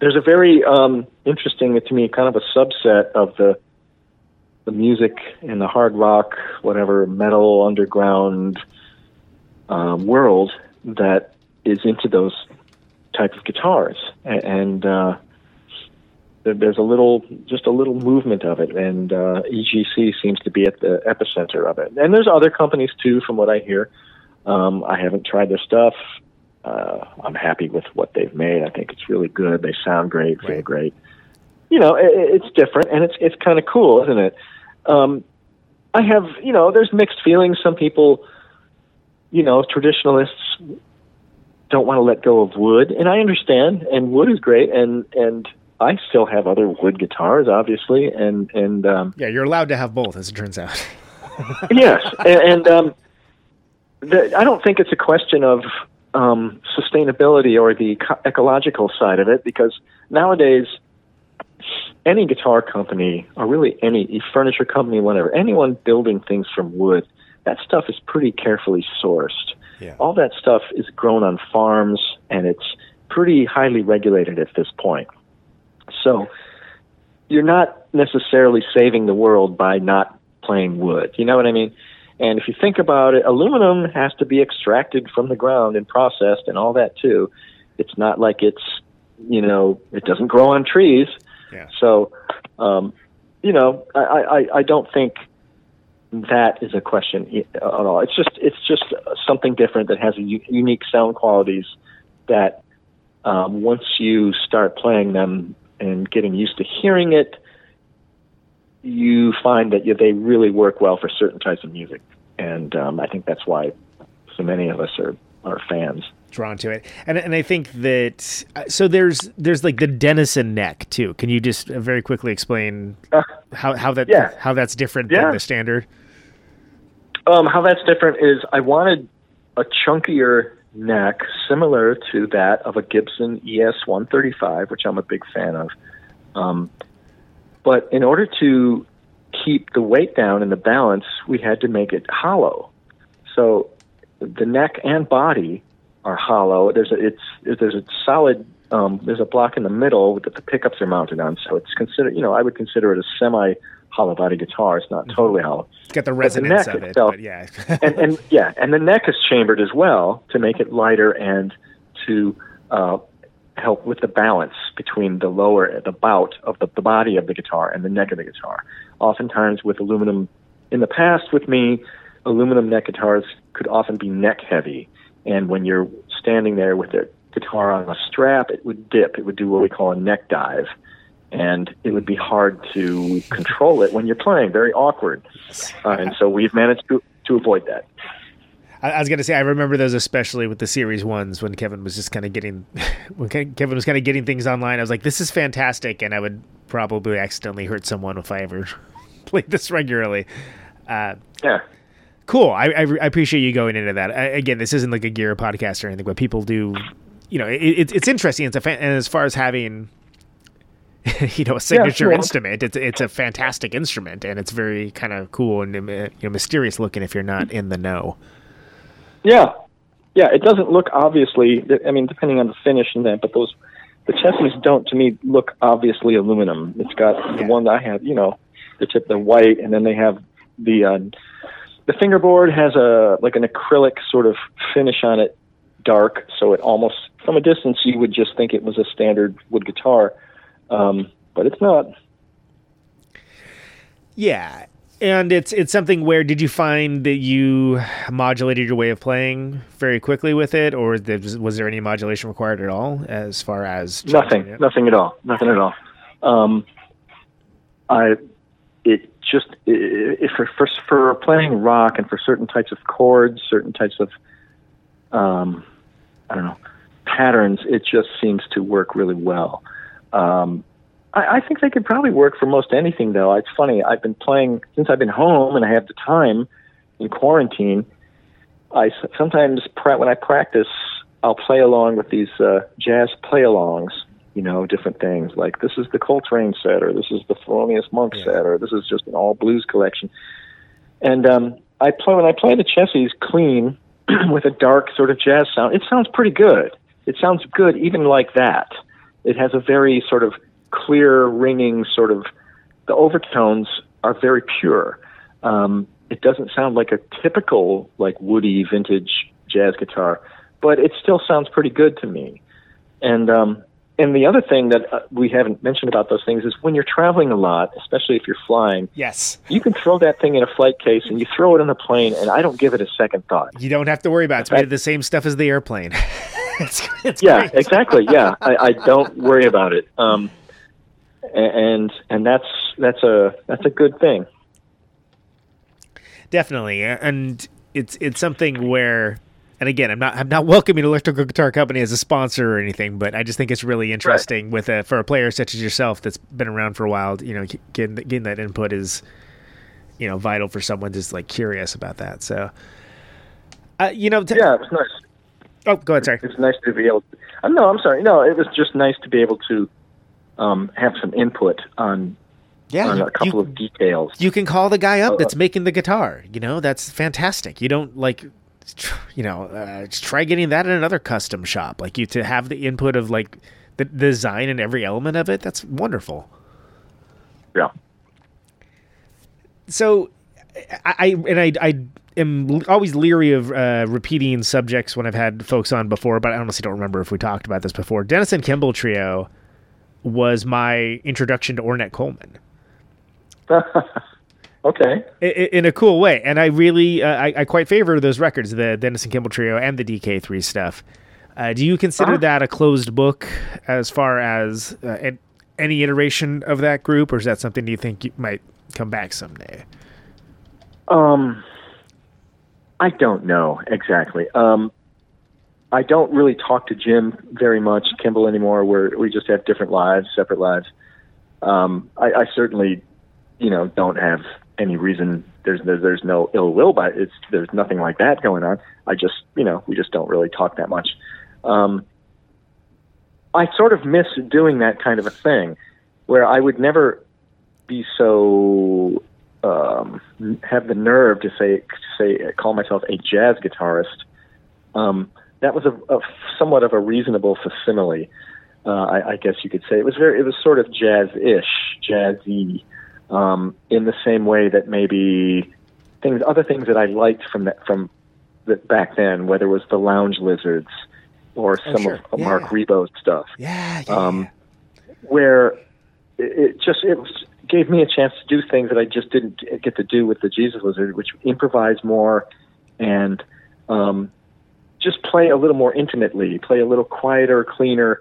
there's a very um, interesting to me kind of a subset of the the music and the hard rock, whatever metal underground um, world that is into those type of guitars, and uh, there's a little, just a little movement of it, and uh, EGC seems to be at the epicenter of it. And there's other companies too, from what I hear. Um, I haven't tried their stuff. Uh, I'm happy with what they've made. I think it's really good. They sound great, feel Right. great. You know, it, it's different, and it's it's kind of cool, isn't it? Um, I have, you know, there's mixed feelings. Some people, you know, traditionalists don't want to let go of wood, and I understand. And wood is great, and and I still have other wood guitars, obviously, and and um, yeah, you're allowed to have both, as it turns out. yes, and, and um, the, I don't think it's a question of um, sustainability or the eco- ecological side of it, because nowadays any guitar company or really any furniture company, whatever, anyone building things from wood, that stuff is pretty carefully sourced. Yeah. All that stuff is grown on farms, and it's pretty highly regulated at this point. So you're not necessarily saving the world by not playing wood. You know what I mean? And if you think about it, aluminum has to be extracted from the ground and processed and all that too. It's not like it's you know, it doesn't grow on trees. Yeah. So, um, you know, I, I, I don't think that is a question at all. It's just it's just something different that has a u- unique sound qualities that um, once you start playing them and getting used to hearing it, you find that they really work well for certain types of music, and um, I think that's why so many of us are are fans. drawn to it and and i think that uh, so there's there's like the Denison neck too can you just uh, very quickly explain Uh, how how that yeah. how that's different Yeah. than the standard Um, how that's different is I wanted a chunkier neck similar to that of a Gibson ES 135, which I'm a big fan of. Um, but in order to keep the weight down and the balance, we had to make it hollow. So the neck and body are hollow. There's a it's there's a solid um, there's a block in the middle that the pickups are mounted on. So it's considered you know I would consider it a semi hollow body guitar. It's not totally hollow it's got the the resonance neck of it itself- but yeah and, and yeah, and the neck is chambered as well to make it lighter and to uh, help with the balance between the lower, the bout of the, the body of the guitar and the neck of the guitar. Oftentimes, with aluminum, in the past with me, aluminum neck guitars could often be neck heavy, and when you're standing there with the guitar on a strap, it would dip. It would do what we call a neck dive. And it would be hard to control it when you're playing, very awkward. Uh, and so we've managed to, to avoid that. I, I was gonna say I remember those especially with the series ones when Kevin was just kind of getting when Kevin was kind of getting things online. I was like, this is fantastic, and I would probably accidentally hurt someone if I ever played this regularly. Uh, Yeah. cool. I, I, I appreciate you going into that. I, again, this isn't like a gear podcast or anything, but people do, you know, it, it's it's interesting. It's a fan, and as far as having, you know, a signature sure. instrument, it's it's a fantastic instrument, and it's very kind of cool and uh, you know mysterious looking if you're not in the know. Yeah, yeah. It doesn't look obviously. I mean, depending on the finish and that, but those the chassis don't to me look obviously aluminum. It's got the one that I have. You know, the tip the white, and then they have the uh, the fingerboard has a like an acrylic sort of finish on it, dark. So it almost from a distance you would just think it was a standard wood guitar, um, but it's not. Yeah. And it's it's something where did you find that you modulated your way of playing very quickly with it, or there was, there any modulation required at all as far as Nothing, nothing at all, nothing at all. Um, I, it just if for, for for playing rock and for certain types of chords, certain types of, um, I don't know, patterns, it just seems to work really well. Um, I, I think they could probably work for most anything, though. It's funny. I've been playing since I've been home and I have the time in quarantine. I sometimes when I practice, I'll play along with these uh, jazz play-alongs. You know, different things like this is the Coltrane set, or this is the Thelonious Monk set, or this is just an all blues collection. And um, I play when I play the Chessies clean with a dark sort of jazz sound. It sounds pretty good. It sounds good even like that. It has a very sort of clear, ringing sort of. The overtones are very pure. Um, it doesn't sound like a typical like woody vintage jazz guitar, but it still sounds pretty good to me. And um, and the other thing that uh, we haven't mentioned about those things is when you're traveling a lot, especially if you're flying, Yes. you can throw that thing in a flight case and you throw it on the plane, and I don't give it a second thought. You don't have to worry about it. It's made of the same stuff as the airplane. it's, it's Yeah, exactly. Yeah, I, I don't worry about it. Um, a- and and that's that's a that's a good thing. Definitely, and it's it's something where, and again, I'm not I'm not welcoming Electrical Guitar Company as a sponsor or anything, but I just think it's really interesting with a for a player such as yourself that's been around for a while. You know, getting getting that input is, you know, vital for someone just like curious about that. So, uh, you know, t- Yeah, it was nice. Oh, go ahead. Sorry. It's nice to be able. To, uh, no, I'm sorry. No, it was just nice to be able to um, have some input on Yeah, on a couple you- of details. you can call the guy up Uh, that's making the guitar. You know, that's fantastic. You don't like, you know, uh, try getting that in another custom shop. Like you to have the input of like the design and every element of it. That's wonderful. Yeah. So, I, I and I I am always leery of uh, repeating subjects when I've had folks on before, but I honestly don't remember if we talked about this before. Denison Kimball Trio was my introduction to Ornette Coleman. okay. in a cool way. And I really, uh, I, I, quite favor those records, the Denison Kimball Trio and the DK3 stuff. Uh, do you consider uh-huh. that a closed book as far as uh, any iteration of that group, or is that something you think you might come back someday? Um, I don't know exactly. Um, I don't really talk to Jim very much, Kimball anymore. Where we just have different lives, separate lives. Um, I, I certainly, you know, don't have any reason. There's there's, there's no ill will, but it's there's nothing like that going on. I just, you know, we just don't really talk that much. Um, I sort of miss doing that kind of a thing, where I would never be so um, have the nerve to say say call myself a jazz guitarist. Um, that was a, a somewhat of a reasonable facsimile. Uh, I, I guess you could say it was very it was sort of jazz-ish, jazzy, um, in the same way that maybe things other things that I liked from that from the, back then, whether it was the Lounge Lizards or oh, some sure. of yeah. Marc Ribot's stuff. Yeah, yeah, um. Where it, it just it was, gave me a chance to do things that I just didn't get to do with the Jesus Lizard, which improvise more and um, just play a little more intimately, play a little quieter, cleaner,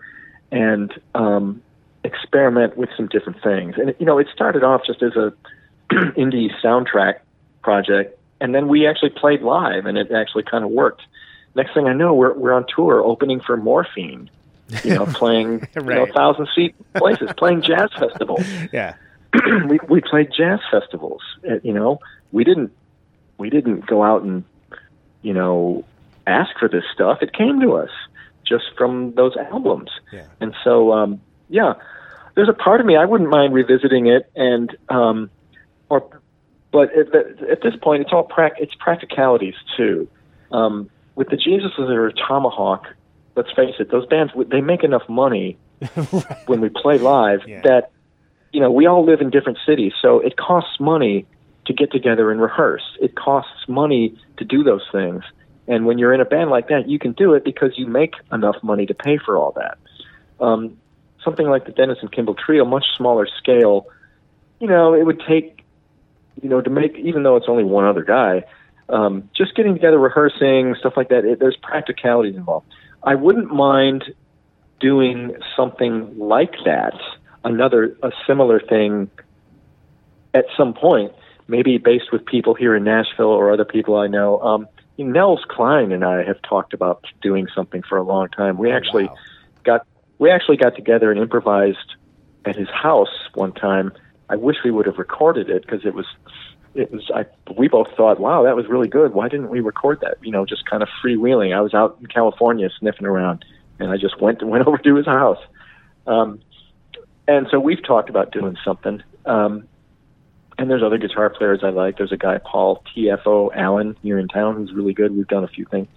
and um, experiment with some different things. And you know, it started off just as a indie soundtrack project, and then we actually played live, and it actually kind of worked. Next thing I know, we're we're on tour, opening for Morphine. You know, playing right. you know thousand seat places, playing jazz festivals. Yeah, we we played jazz festivals. You know, we didn't we didn't go out and you know ask for this stuff. It came to us just from those albums. Yeah. And so, um, yeah, there's a part of me I wouldn't mind revisiting it, and um, or, but at, at this point, it's all prac it's practicalities too. Um, with the Jesus or Tomahawk, let's face it, those bands they make enough money right. when we play live yeah. that you know we all live in different cities, so it costs money to get together and rehearse. It costs money to do those things. And when you're in a band like that, you can do it because you make enough money to pay for all that. Um, something like the Denison Kimball Trio, much smaller scale, you know, it would take, you know, to make, even though it's only one other guy, um, just getting together, rehearsing, stuff like that, it, there's practicalities involved. I wouldn't mind doing something like that, another, a similar thing at some point, maybe based with people here in Nashville or other people I know. Um, Nels Cline and I have talked about doing something for a long time. We oh, actually wow. got we actually got together and improvised at his house one time. I wish we would have recorded it because it was it was I we both thought, wow, that was really good. Why didn't we record that? You know, just kind of freewheeling. I was out in California sniffing around, and I just went went over to his house. Um, and so we've talked about doing something. Um, and there's other guitar players I like. There's a guy Paul TFO Allen here in town who's really good. We've done a few things.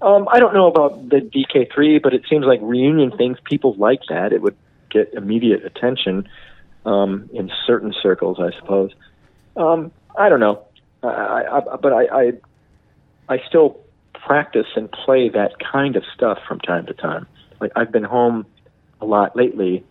Um, I don't know about the DK3, but it seems like reunion things people like that. It would get immediate attention um, in certain circles, I suppose. Um, I don't know, I, I, but I, I I still practice and play that kind of stuff from time to time. Like I've been home a lot lately,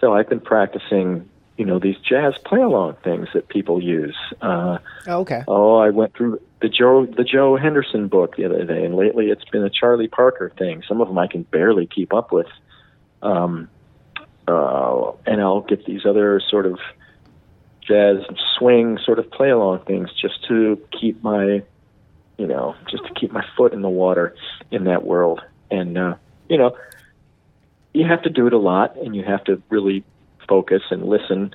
so I've been practicing you know these jazz play along things that people use. Uh, oh, okay. Oh, I went through the Joe the Joe Henderson book the other day, and lately it's been a Charlie Parker thing. Some of them I can barely keep up with, um, uh, and I'll get these other sort of jazz swing sort of play along things just to keep my, you know, just to keep my foot in the water in that world. And uh, you know, you have to do it a lot, and you have to really focus and listen.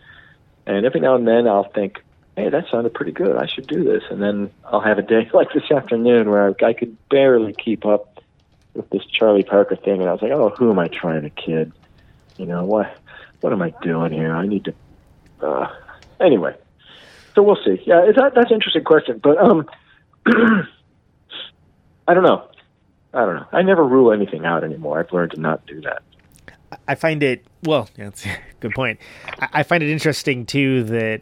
And every now and then I'll think, hey, that sounded pretty good. I should do this. And then I'll have a day like this afternoon where I, I could barely keep up with this Charlie Parker thing. And I was like, oh, who am I trying to kid? You know, what, what am I doing here? I need to, uh, anyway. So we'll see. Yeah, that, that's an interesting question. But, um, I don't know. I don't know. I never rule anything out anymore. I've learned to not do that. I find it well. Yeah, that's a good point. I, I find it interesting too that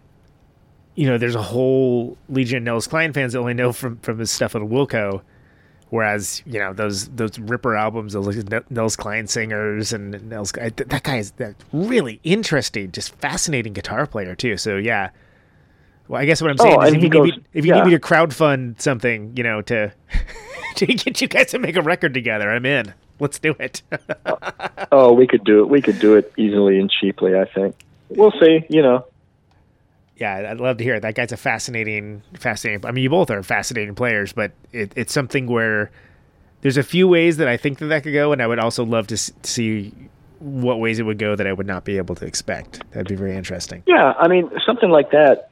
you know, there's a whole legion of Nels Cline fans that only know from from his stuff on Wilco. Whereas you know those those Ripper albums, those Nels Cline singers and Nels, that guy is that really interesting, just fascinating guitar player too. So yeah, well, I guess what I'm saying Oh, is if you, need goes- me, if you yeah. need me to crowdfund something, you know, to to get you guys to make a record together, I'm in. Let's do it. Oh, we could do it. We could do it easily and cheaply. I think. We'll see. You know. yeah, I'd love to hear it. That guy's a fascinating, fascinating. I mean, you both are fascinating players, but it, it's something where there's a few ways that I think that that could go, and I would also love to see what ways it would go that I would not be able to expect. That'd be very interesting. Yeah, I mean something like that.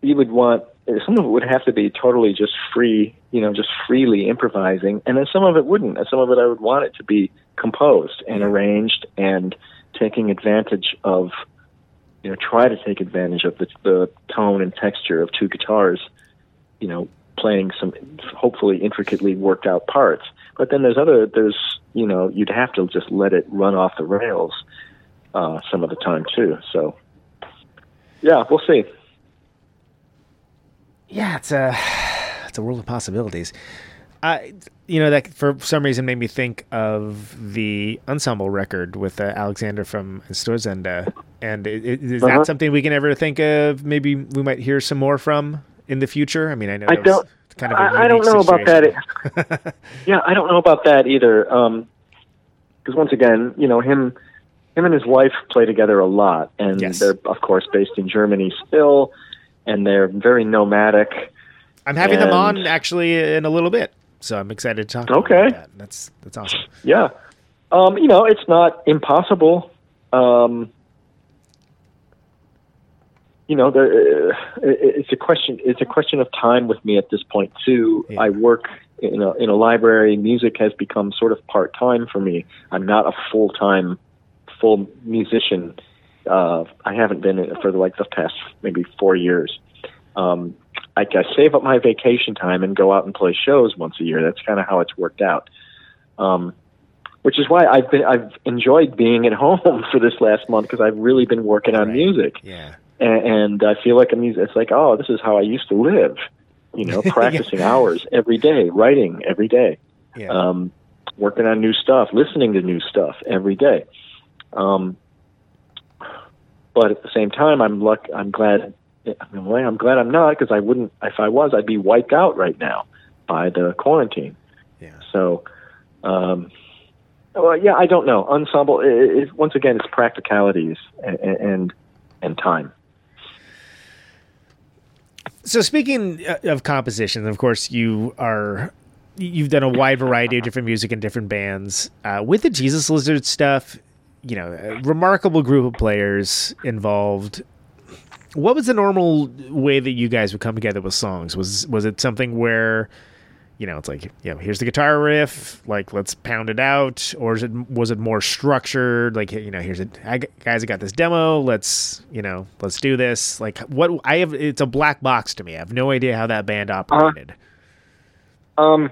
You would want some of it would have to be totally just free, you know, just freely improvising, and then some of it wouldn't, and some of it I would want it to be composed and arranged and taking advantage of, you know, try to take advantage of the, the tone and texture of two guitars, you know, playing some hopefully intricately worked out parts. But then there's other there's you know you'd have to just let it run off the rails uh, some of the time too. So yeah, we'll see. Yeah, it's a it's a world of possibilities. I, you know, that for some reason made me think of the Unsemble record with uh, Alexander from Einstürzende. And i- i- is Uh-huh. that something we can ever think of? Maybe we might hear some more from in the future. I mean, I know I don't- kind of. I, I don't know about that. yeah, I don't know about that either. Because once again, you know him, him and his wife play together a lot, and Yes. they're of course based in Germany still, and they're very nomadic. I'm having them on actually in a little bit, so I'm excited to talk. Okay. about that. that's that's awesome. Yeah, um, you know it's not impossible. Um, you know, there, uh, it's a question. It's a question of time with me at this point too. Yeah. I work in a in a library. Music has become sort of part time for me. I'm not a full time, full musician. Uh, I haven't been in for like the past maybe four years. Um, I, I save up my vacation time and go out and play shows once a year. That's kind of how it's worked out. Um, which is why I've been I've enjoyed being at home for this last month because I've really been working on Right. music Yeah. and, and I feel like music. It's like, oh, this is how I used to live. You know, practicing hours every day, writing every day, Yeah. um, working on new stuff, listening to new stuff every day. Um, but at the same time, I'm luck. I'm glad. I mean, well, I'm glad I'm not because I wouldn't. If I was, I'd be wiped out right now by the quarantine. Yeah. So, um, well, yeah, I don't know. Unsemble. It, it, once again, it's practicalities and and, and time. So speaking uh, of composition, of course, you are you've done a wide variety of different music in different bands. Uh, with the Jesus Lizard stuff, you know, a remarkable group of players involved. What was the normal way that you guys would come together with songs? Was was it something where, you know, it's like, you know, here's the guitar riff, like let's pound it out, or is it was it more structured? Like, you know, here's it, I, guys, I got this demo. Let's, you know, let's do this. Like, what I have, it's a black box to me. I have no idea how that band operated. Um,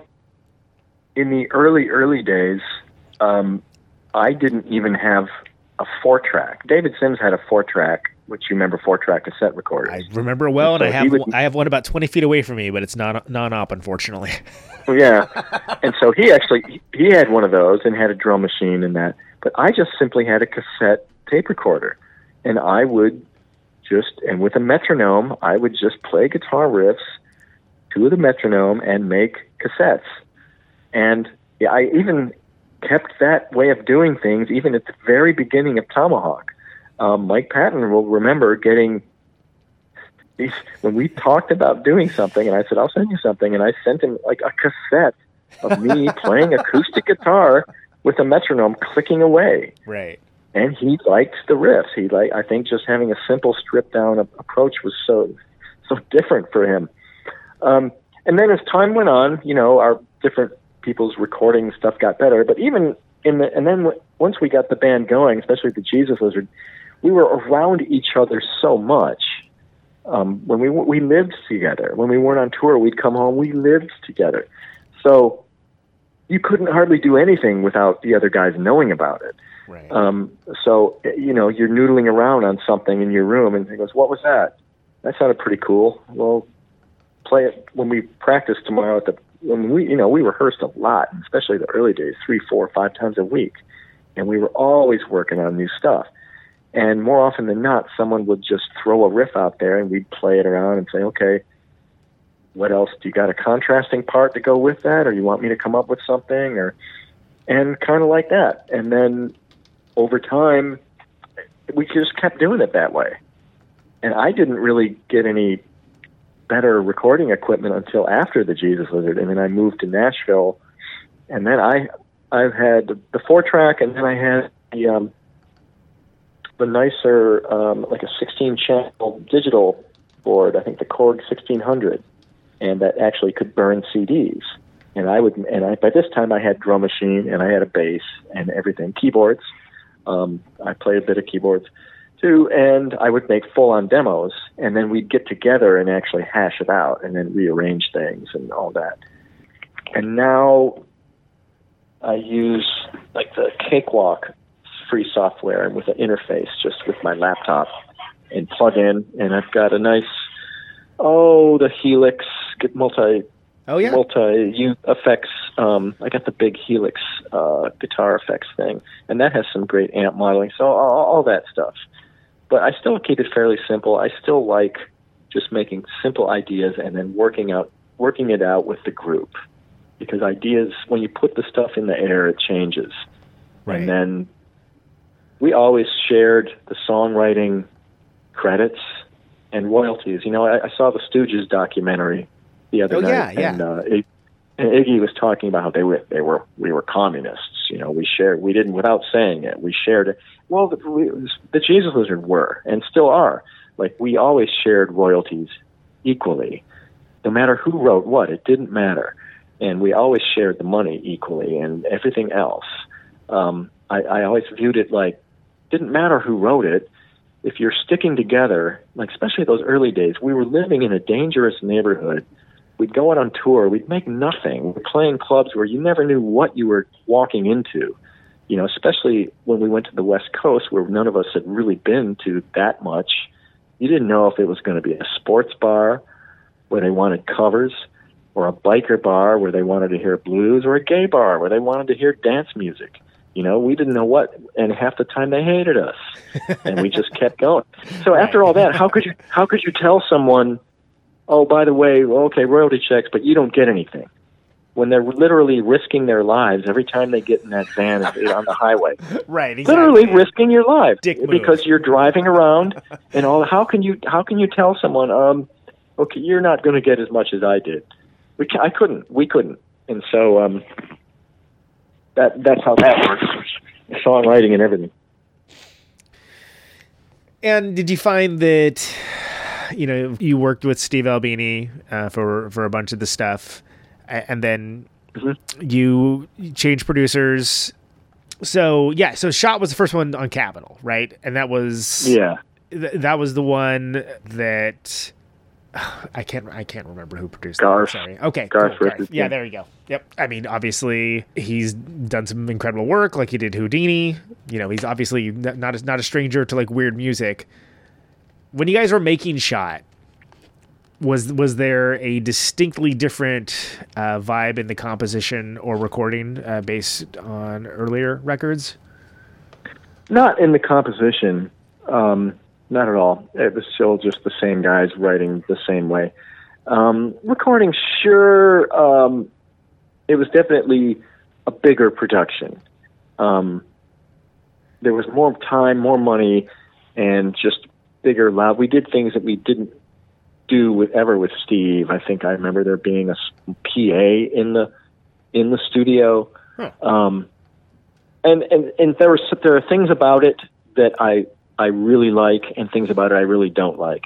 in the early early days, um, I didn't even have a four track. David Sims had a four track, which you remember four track cassette recorders. I remember well, and So I have would- I have one about twenty feet away from me, but it's non non op, unfortunately. yeah, and so he actually he had one of those and had a drum machine and that. But I just simply had a cassette tape recorder, and I would just and with a metronome, I would just play guitar riffs to the metronome and make cassettes. And yeah, I even kept that way of doing things even at the very beginning of Tomahawk. Um, Mike Patton will remember getting these when we talked about doing something, and I said, "I'll send you something," and I sent him like a cassette of me playing acoustic guitar with a metronome clicking away right. and he liked the riffs. He like I think just having a simple stripped down approach was so so different for him. Um, and then as time went on, you know, our different people's recording stuff got better. But even in the and then w- once we got the band going, especially the Jesus Lizard, we were around each other so much. Um, when we we lived together, when we weren't on tour, we'd come home. We lived together, so you couldn't hardly do anything without the other guys knowing about it. Right. Um, so you know, you're noodling around on something in your room, and he goes, "What was that?" that sounded pretty cool. Well, play it when we practice tomorrow at the when we you know we rehearsed a lot, especially the early days, three, four, five times a week, and we were always working on new stuff. And more often than not, someone would just throw a riff out there, and we'd play it around and say, okay. What else? Do you got a contrasting part to go with that, or you want me to come up with something, or and kind of like that. And then over time, we just kept doing it that way. And I didn't really get any better recording equipment until after the Jesus Lizard, and then I moved to Nashville, and then I I've had the four track, and then I had the um, the nicer um, like a 16 channel digital board. I think the Korg 1600, and that actually could burn CDs. And I would, and I by this time I had drum machine, and I had a bass and everything, keyboards. Um, I played a bit of keyboards too, and I would make full on demos, and then we'd get together and actually hash it out, and then rearrange things and all that. And now I use like the Cakewalk free software and with an interface just with my laptop and plug in, and I've got a nice oh the Helix multi Oh yeah. multi effects. Um, I got the big Helix uh, guitar effects thing, and that has some great amp modeling. So all, all that stuff. But I still keep it fairly simple. I still like just making simple ideas and then working out working it out with the group because ideas when you put the stuff in the air it changes Right. and then we always shared the songwriting credits and royalties you know i, I saw the stooges documentary the other Oh, night yeah, yeah. and uh, Iggy was talking about how they were they were we were communists. You know, we shared we didn't without saying it. We shared it. Well, the, we, the Jesus Lizard were and still are. Like we always shared royalties equally, no matter who wrote what. It didn't matter, and we always shared the money equally and everything else. Um, I, I always viewed it like didn't matter who wrote it. If you're sticking together, like especially those early days, we were living in a dangerous neighborhood we'd go out on tour, we'd make nothing. We're playing clubs where you never knew what you were walking into. You know, especially when we went to the West Coast where none of us had really been to that much. You didn't know if it was going to be a sports bar where they wanted covers, or a biker bar where they wanted to hear blues, or a gay bar where they wanted to hear dance music. You know, we didn't know what, and half the time they hated us, and we just kept going. So after all that, how could you how could you tell someone oh, by the way, okay, royalty checks, but you don't get anything. When they're literally risking their lives every time they get in that van on the highway, Right. Exactly. literally risking your life Dick move. because you're driving around and all. How can you how can you tell someone, um, okay, you're not going to get as much as I did? We I couldn't, we couldn't, and so um, that that's how that works, songwriting and everything. And did you find that you know you worked with Steve Albini uh, for for a bunch of the stuff, and then Mm-hmm. you changed producers? So yeah, so Shot was the first one on Capitol, right? And that was Yeah. th- that was the one that I can't I can't remember who produced Garth. that. Sorry. Okay. Garth cool, Richardson. Yeah, there you go. Yep. I mean, obviously he's done some incredible work, like he did Houdini. You know, he's obviously not a, not a stranger to like weird music. When you guys were making Shot, was was there a distinctly different uh, vibe in the composition or recording uh, based on earlier records? Not in the composition, um, not at all. It was still just the same guys writing the same way. Um, recording, sure, um, it was definitely a bigger production. Um, there was more time, more money, and just bigger, loud. We did things that we didn't do with ever with Steve. I think I remember there being a PA in the in the studio. Um, and and and there were there are things about it that I I really like, and things about it I really don't like.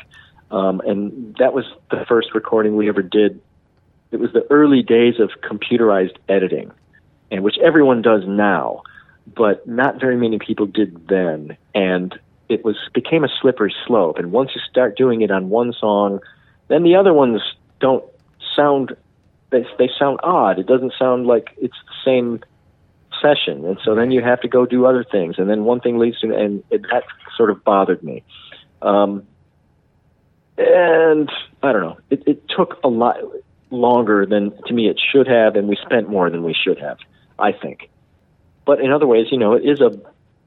Um, and that was the first recording we ever did. It was the early days of computerized editing, and which everyone does now, but not very many people did then. And it was became a slippery slope. And once you start doing it on one song, then the other ones don't sound they they sound odd. It doesn't sound like it's the same session, and so then you have to go do other things, and then one thing leads to, and it, that sort of bothered me. Um, and I don't know. It, it took a lot longer than to me it should have, and we spent more than we should have. I think. But in other ways, you know, it is a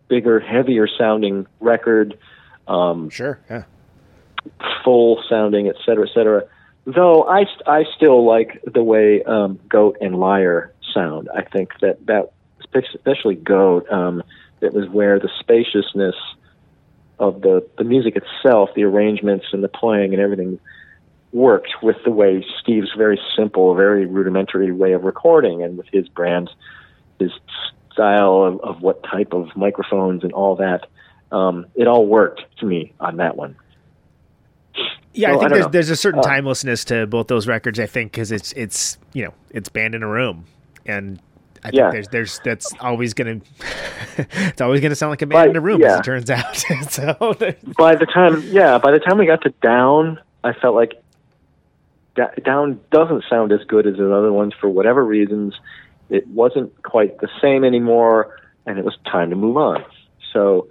bigger, heavier sounding record. Um, Sure. Yeah. full sounding, et cetera, et cetera. Though I, st- I still like the way um, Goat and Liar sound. I think that that especially Goat, um, that was where the spaciousness of the the music itself, the arrangements and the playing and everything worked with the way Steve's very simple, very rudimentary way of recording, and with his brand, his style of, of what type of microphones and all that. Um, it all worked to me on that one. Yeah, So, I I think don't there's there's a certain Uh, timelessness to both those records. I think because it's it's you know it's band in a room, and I think Yeah. there's there's that's always gonna it's always gonna sound like a band But, in a room as it turns out. so by the time yeah by the time we got to down i felt like Da- down doesn't sound as good as the other ones for whatever reasons it wasn't quite the same anymore and it was time to move on so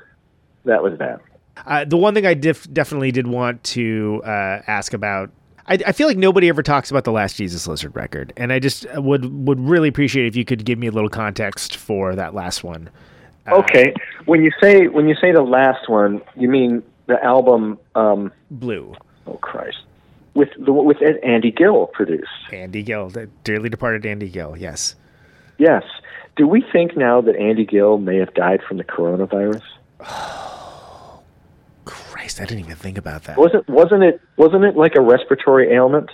that was that uh, the one thing I def- definitely did want to uh, ask about. I, I feel like nobody ever talks about the last Jesus Lizard record, and I just would would really appreciate if you could give me a little context for that last one. Uh, okay when you say when you say the last one you mean the album um Blue, oh christ with the with andy gill produced Andy Gill, the dearly departed Andy Gill. Yes. Yes do we think now that andy gill may have died from the coronavirus Christ, I didn't even think about that. wasn't wasn't it wasn't it like a respiratory ailment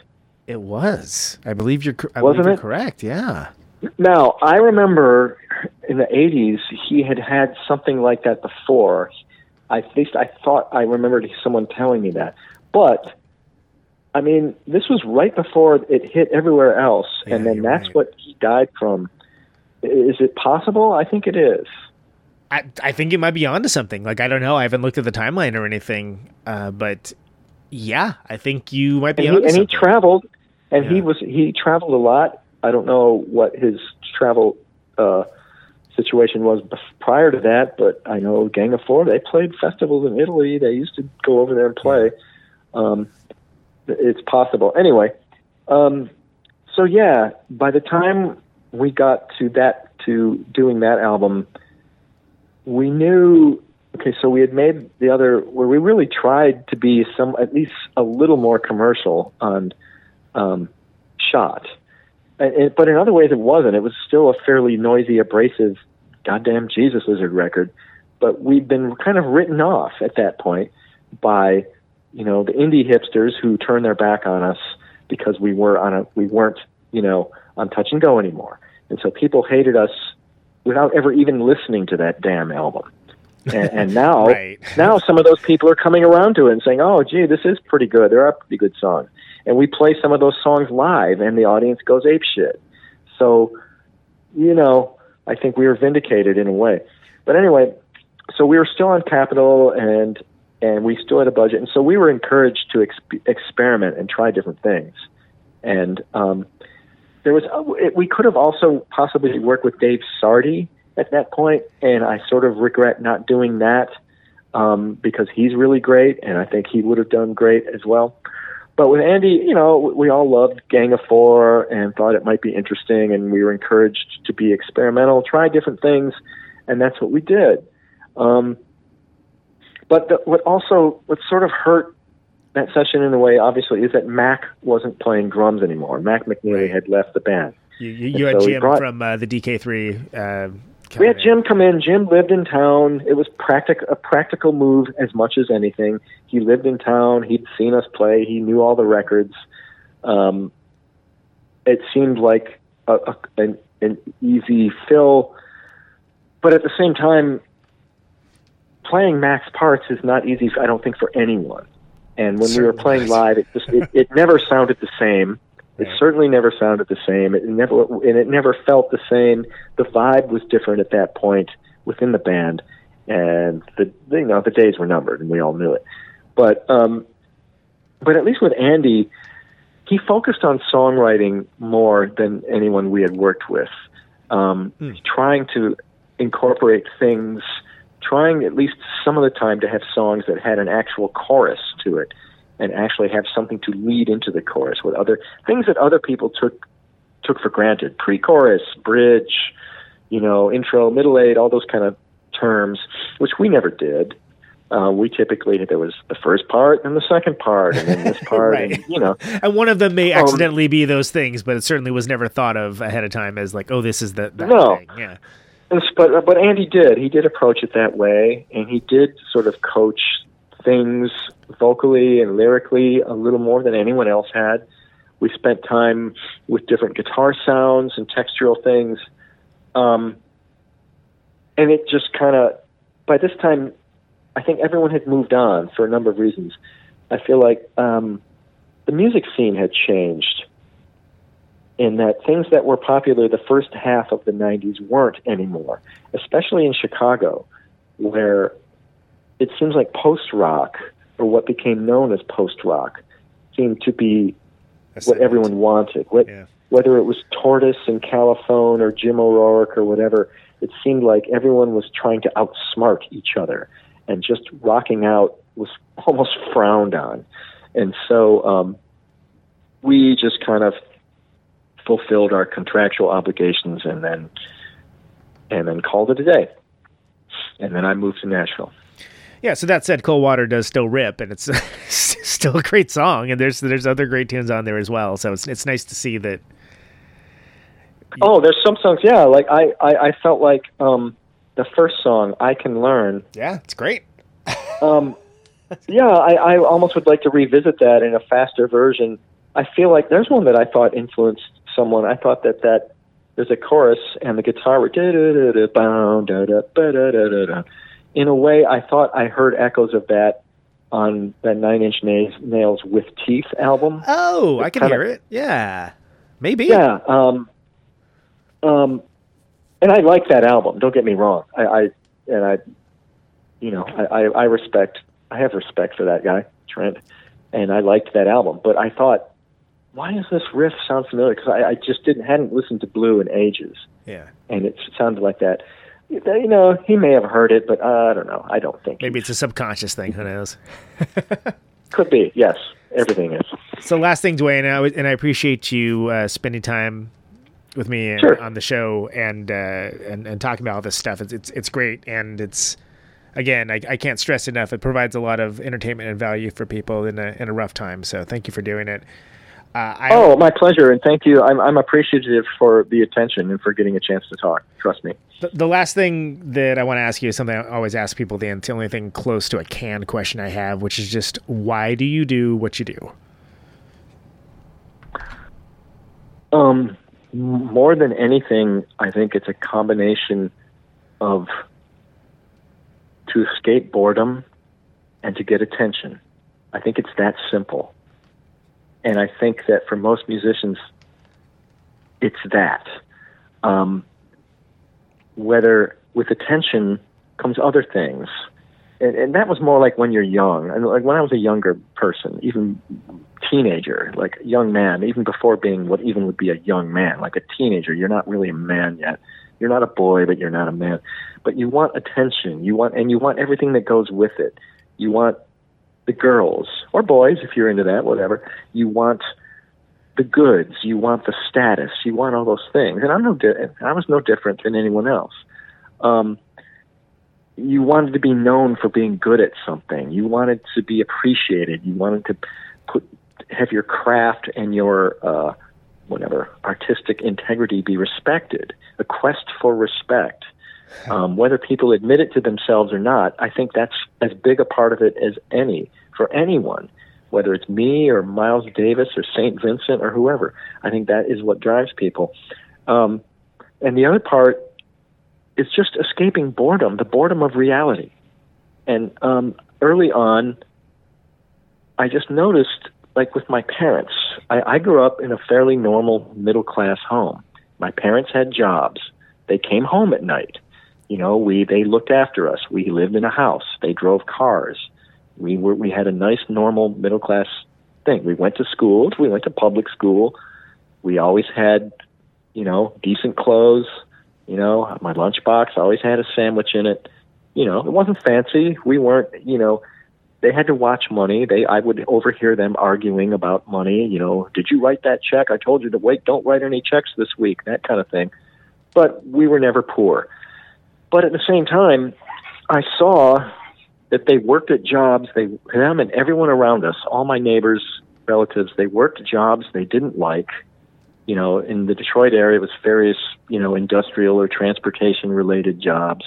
It was. I believe you're. I Wasn't believe it? you're correct. Yeah. Now, I remember in the 80s, he had had something like that before. I, at least I thought I remembered someone telling me that. But, I mean, this was right before it hit everywhere else, Yeah, and then that's right. what he died from. Is it possible? I think it is. I, I think you might be onto something. Like I don't know. I haven't looked at the timeline or anything. Uh, but yeah, I think you might be And he, and he traveled, and he was he traveled a lot. I don't know what his travel uh, situation was prior to that, but I know Gang of Four. They played festivals in Italy. They used to go over there and play. Um, it's possible. Anyway, um, so yeah, by the time we got to that to doing that album, we knew. Okay, so we had made the other where we really tried to be some at least a little more commercial on um, shot, and, and, but in other ways it wasn't. It was still a fairly noisy, abrasive, goddamn Jesus Lizard record. But we'd been kind of written off at that point by you know the indie hipsters who turned their back on us because we were on a we weren't you know on touch and go anymore, and so people hated us without ever even listening to that damn album. And, and now, Right. now some of those people are coming around to it and saying, "Oh, gee, this is pretty good. There are pretty good songs." And we play some of those songs live, and the audience goes ape shit. So, you know, I think we were vindicated in a way. But anyway, so we were still on Capitol, and and we still had a budget, and so we were encouraged to exp- experiment and try different things. And um, there was uh, we could have also possibly worked with Dave Sardy at that point, and I sort of regret not doing that um, because he's really great, and I think he would have done great as well. But with Andy, you know, we all loved Gang of Four and thought it might be interesting, and we were encouraged to be experimental, try different things, and that's what we did. Um, but the, what also what sort of hurt that session in a way, obviously, is that Mac wasn't playing drums anymore. Mac McNeilly had left the band. You, you, you had so Jim brought- from uh, the DK3. Uh, We had. Jim come in. Jim lived in town. It was practic- a practical move as much as anything. He lived in town. He'd seen us play. He knew all the records. Um, it seemed like a, a, an, an easy fill, but at the same time, playing Max parts is not easy. I don't think for anyone. And when we were playing live, it just it, it never sounded the same. It Right. certainly never sounded the same. It never and it never felt the same. The vibe was different at that point within the band, and the you know the days were numbered, and we all knew it. But um, but at least with Andy, he focused on songwriting more than anyone we had worked with, um, Hmm. trying to incorporate things, trying at least some of the time to have songs that had an actual chorus to it, and actually have something to lead into the chorus with other things that other people took took for granted pre-chorus bridge you know intro middle eight all those kind of terms which we never did uh, we typically there was the first part and the second part and then this part Right. and, you know And one of them may Um, accidentally be those things, but it certainly was never thought of ahead of time as like, oh, this is the that No. thing. Yeah. But but Andy did. He did approach it that way, and he did sort of coach things vocally and lyrically a little more than anyone else had. We spent time with different guitar sounds and textural things, um, and it just kind of. By this time, I think everyone had moved on for a number of reasons. I feel like um, the music scene had changed in that things that were popular the first half of the 90s weren't anymore, especially in Chicago, where it seems like post rock, or what became known as post rock, seemed to be what everyone wanted. What, Yeah. Whether it was Tortoise and Califone or Jim O'Rourke or whatever, it seemed like everyone was trying to outsmart each other, and just rocking out was almost frowned on. And so um, we just kind of fulfilled our contractual obligations and then and then called it a day. And then I moved to Nashville. Yeah. So that said, Cold Water does still rip, and it's still a great song, and there's there's other great tunes on there as well. So it's it's nice to see that. Oh, there's some songs, yeah. Like I, I, I felt like um, the first song, "I Can Learn." Yeah, it's great. Um, yeah, I, I almost would like to revisit that in a faster version. I feel like there's one that I thought influenced someone. I thought that that there's a chorus and the guitar were da da da da bow da da da da da da. In a way, I thought I heard echoes of that on that Nine Inch Nails, Nails with Teeth album. Oh, I can kinda- hear it. Yeah, maybe. Yeah. Um, um, and I like that album. Don't get me wrong. I, I and I, you know, I, I, I respect. I have respect for that guy, Trent, and I liked that album. But I thought, why does this riff sound familiar? Because I, I just didn't hadn't listened to Blue in ages, Yeah. and it sounded like that. You know, he may have heard it, but uh, I don't know. I don't think. Maybe it's a subconscious thing. Who knows? could be. Yes, everything is. So last thing, Duane, and I, and I appreciate you uh, spending time with me Sure. on the show and, uh, and and talking about all this stuff. It's it's, it's great, and it's again, I, I can't stress enough. It provides a lot of entertainment and value for people in a in a rough time. So thank you for doing it. Uh, I, Oh, my pleasure, and thank you. I'm I'm appreciative for the attention and for getting a chance to talk. Trust me. The, the last thing that I want to ask you is something I always ask people. The, the only thing close to a canned question I have, which is just why do you do what you do? Um, more than anything, I think it's a combination of to escape boredom and to get attention. I think it's that simple. And I think that for most musicians, it's that. Um, whether with attention comes other things. And, and that was more like when you're young. And like when I was a younger person, even teenager, like young man, even before being what even would be a young man, like a teenager, you're not really a man yet. You're not a boy, but you're not a man. But you want attention. You want, and you want everything that goes with it. You want the girls or boys, if you're into that, whatever. You want the goods. You want the status. You want all those things. And I'm no, di- I was no different than anyone else. Um, you wanted to be known for being good at something. You wanted to be appreciated. You wanted to put have your craft and your uh, whatever artistic integrity be respected. A quest for respect. Um, whether people admit it to themselves or not, I think that's as big a part of it as any for anyone. Whether it's me or Miles Davis or Saint Vincent or whoever, I think that is what drives people. Um, and the other part is just escaping boredom, the boredom of reality. And um, early on, I just noticed, like with my parents, I, I grew up in a fairly normal middle class home. My parents had jobs. They came home at night. You know, we they looked after us. We lived in a house. They drove cars. We were we had a nice normal middle class thing. We went to schools. We went to public school. We always had, you know, decent clothes. You know, my lunchbox always had a sandwich in it. You know, it wasn't fancy. We weren't, you know, they had to watch money. They I would overhear them arguing about money. You know, did you write that check? I told you to wait. Don't write any checks this week. That kind of thing. But we were never poor. But at the same time, I saw that they worked at jobs. They them and everyone around us, all my neighbors, relatives, they worked jobs they didn't like. You know, in the Detroit area, it was various you know industrial or transportation related jobs.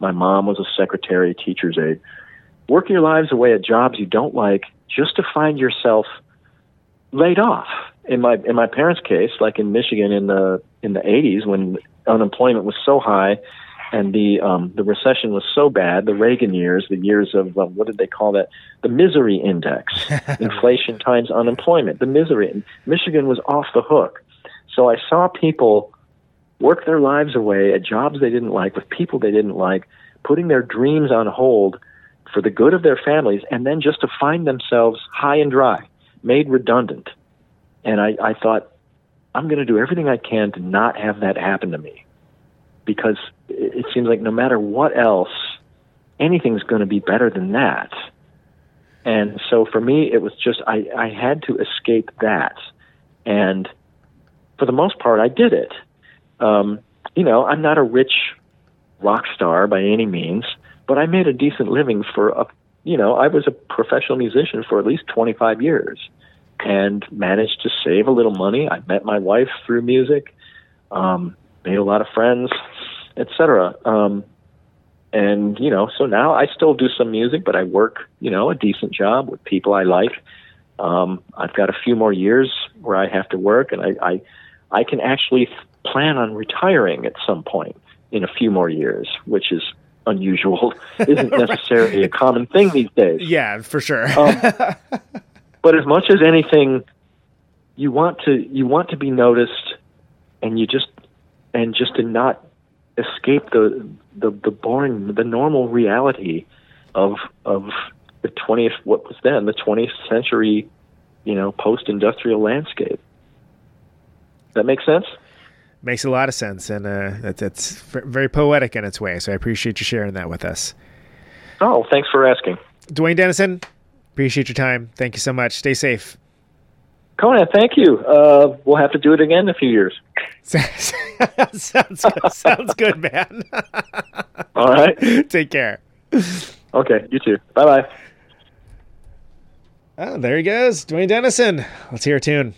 My mom was a secretary, teacher's aide work your lives away at jobs you don't like just to find yourself laid off. In my in my parents' case, like in Michigan in the in the 80s when unemployment was so high and the um, the recession was so bad, the Reagan years, the years of um, what did they call that? The misery index, inflation times unemployment, the misery. And Michigan was off the hook. So I saw people work their lives away at jobs they didn't like with people they didn't like, putting their dreams on hold for the good of their families, and then just to find themselves high and dry, made redundant. And I, I thought, I'm going to do everything I can to not have that happen to me. Because it seems like no matter what else, anything's going to be better than that. And so for me, it was just, I, I had to escape that. And for the most part, I did it. Um, you know, I'm not a rich rock star by any means but I made a decent living for a, you know, I was a professional musician for at least 25 years and managed to save a little money. I met my wife through music, um, made a lot of friends, etc. Um, and you know, so now I still do some music, but I work, you know, a decent job with people I like. Um, I've got a few more years where I have to work, and I, I, I can actually plan on retiring at some point in a few more years, which is unusual isn't necessarily a common thing these days. Yeah, for sure. um, but as much as anything, you want to you want to be noticed, and you just and just to not escape the the, the boring the normal reality of of the twentieth what was then the twentieth century, you know, post industrial landscape. That makes sense makes a lot of sense, and uh, that's, that's very poetic in its way. So I appreciate you sharing that with us. Oh, thanks for asking, Duane Denison. Appreciate your time. Thank you so much. Stay safe. Conan, thank you. Uh, we'll have to do it again in a few years. sounds good. sounds good, man. All right. Take care. Okay, you too. Bye bye. Oh, there he goes, Duane Denison. Let's hear a tune.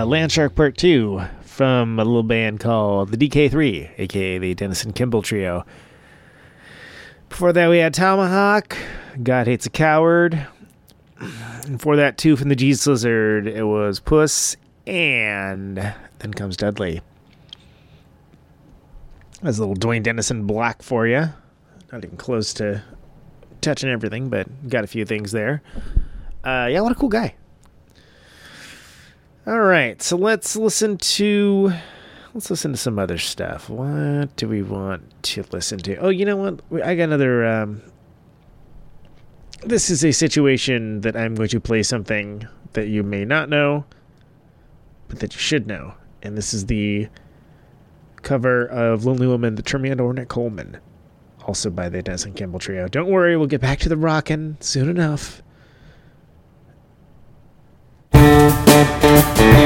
Uh, Landshark Part 2 from a little band called the DK3, aka the Denison Kimball Trio. Before that, we had Tomahawk, God Hates a Coward. And before that, too, from the Jesus Lizard, it was Puss, and then comes Dudley. That's a little Duane Denison black for you. Not even close to touching everything, but got a few things there. Uh, yeah, what a cool guy. All right, so let's listen to let's listen to some other stuff. What do we want to listen to? Oh, you know what? I got another. Um, this is a situation that I'm going to play something that you may not know, but that you should know, and this is the cover of "Lonely Woman," the Tremendo Ornette Coleman, also by the Denison Kimball Trio. Don't worry, we'll get back to the rockin' soon enough. Thank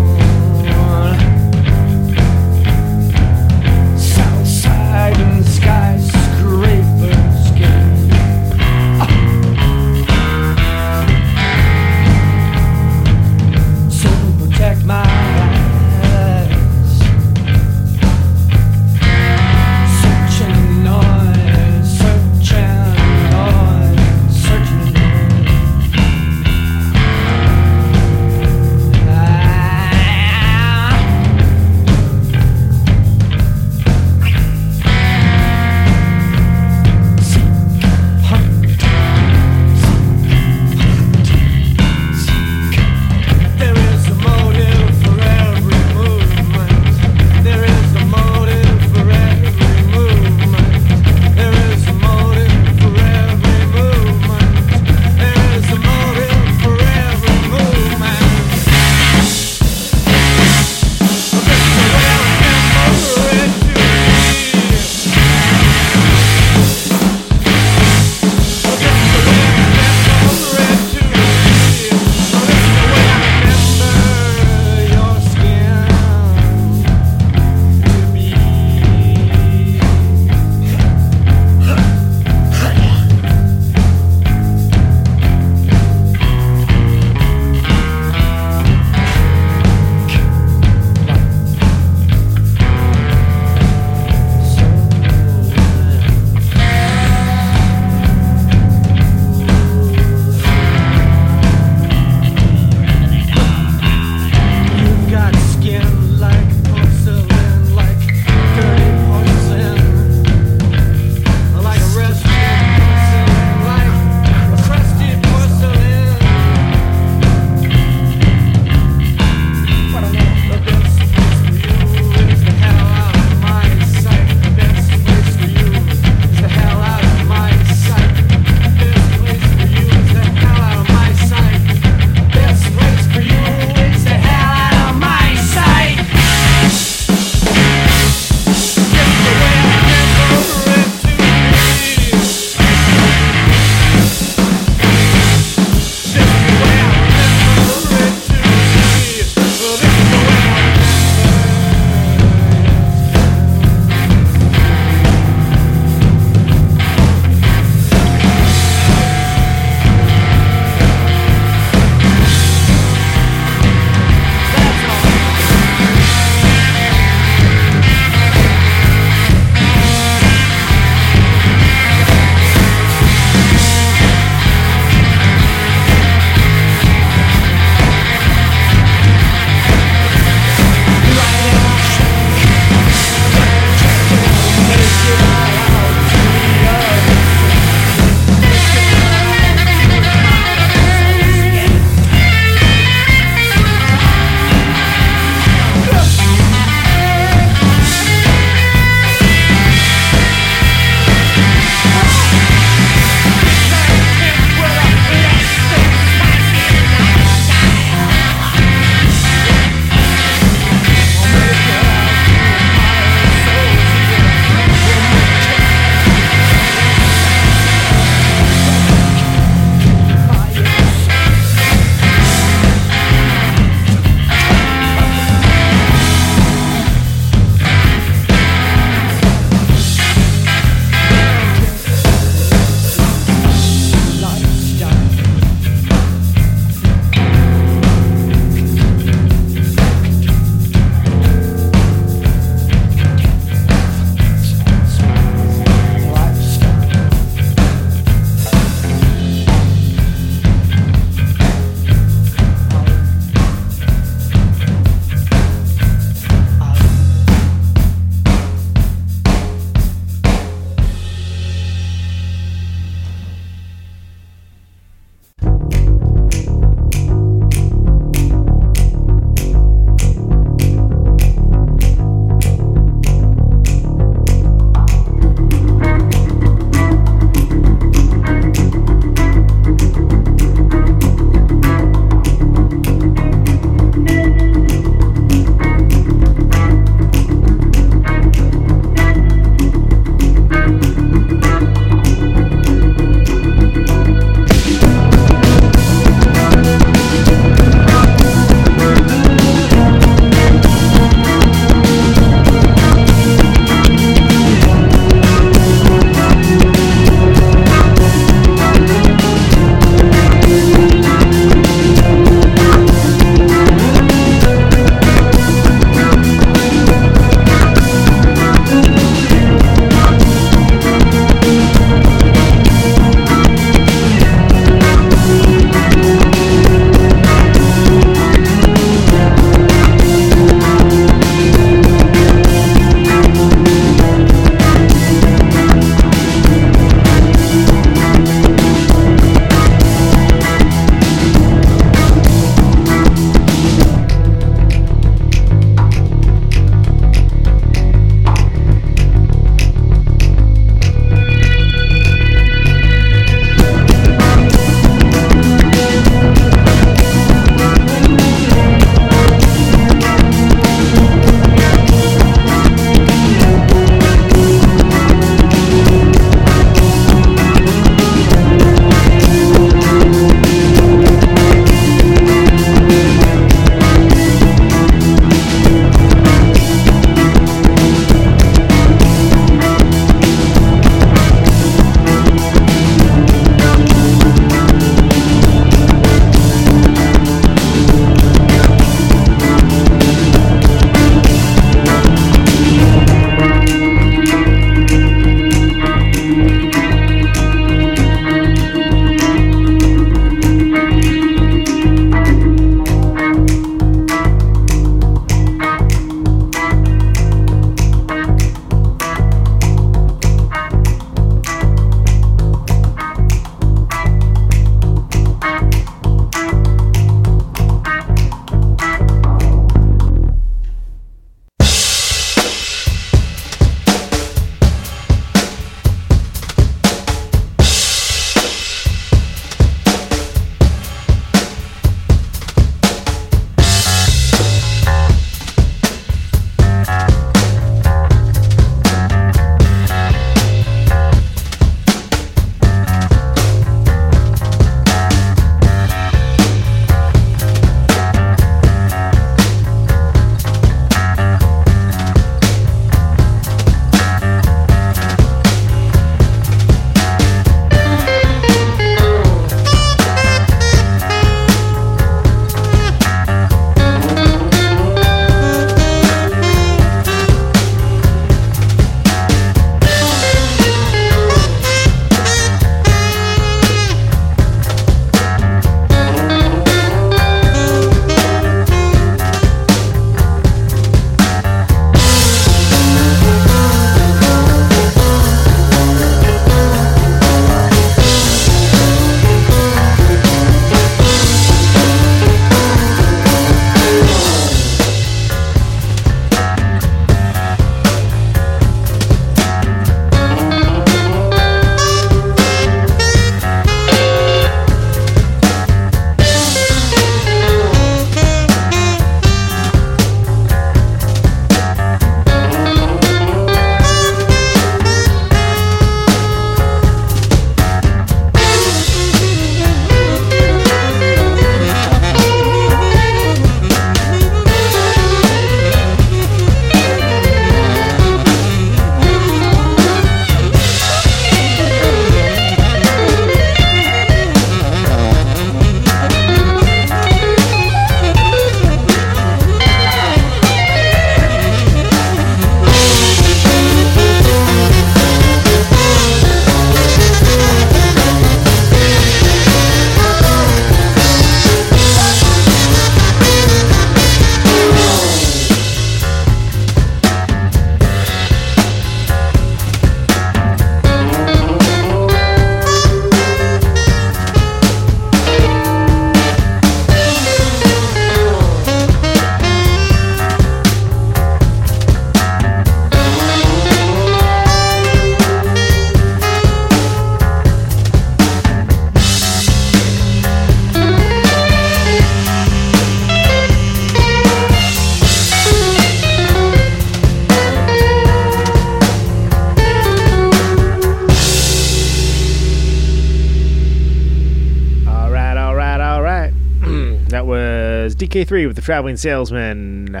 Traveling Salesman.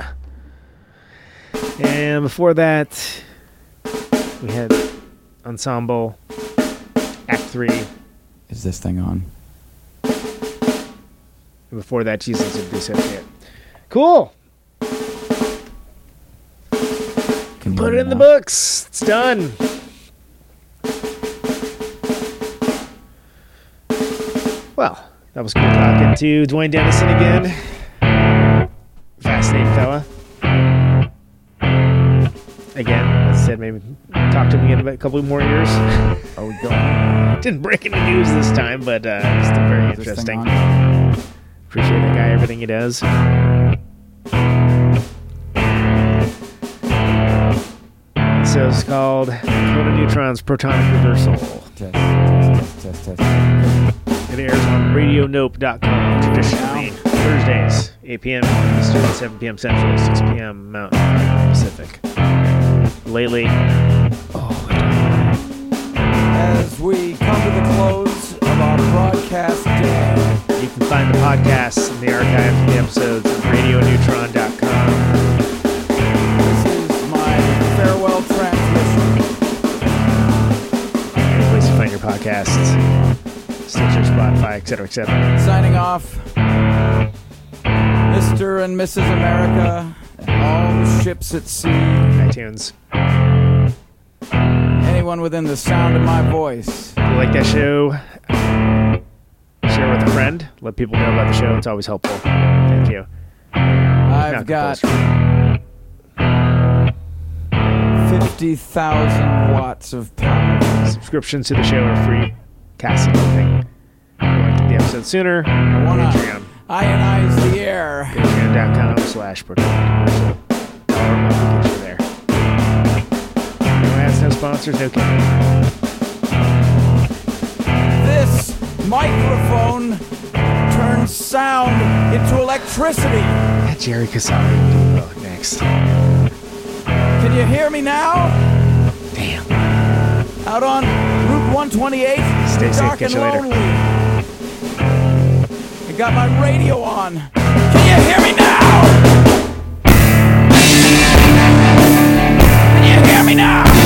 And before that, we had Unsemble, Act 3. Is this thing on? And before that, Jesus of Dissociate. Cool. Can Put it in the now? books. It's done. Well, that was cool talking to Duane Denison again. Couple more years. Are we going? Didn't break any news this time, but uh, still very interesting. Appreciate that guy, everything he does. So it's called Conan Neutron's Protonic Reversal. Test, test, test, test, test. It airs on RadioNope.com traditionally Thursdays, 8 p.m. Eastern, 7 p.m. Central, 6 p.m. Mountain Pacific. Lately, As we come to the close of our broadcast day, you can find the podcasts and the archives of the episodes at RadioNeutron.com. this is my farewell transmission. Any place to find your podcasts, Stitcher, Spotify, etc., etc. Signing off, Mr. and Mrs. America, and all the ships at sea, iTunes. Anyone within the sound of my voice. If you like that show, share with a friend. Let people know about the show. It's always helpful. Thank you. I've got compulsory. 50,000 watts of power. subscriptions to the show are free. Cast and everything. If you want to get the episode sooner, wanna- Patreon. Ionize the air. Patreon.com slash Dollar ads, no sponsors, no kidding. This microphone turns sound into electricity. That Jerry Casari will do next. Can you hear me now? Damn. Out on Route 128, Stay safe, dark catch and you later. lonely. I got my radio on. Can you hear me now? Can you hear me now?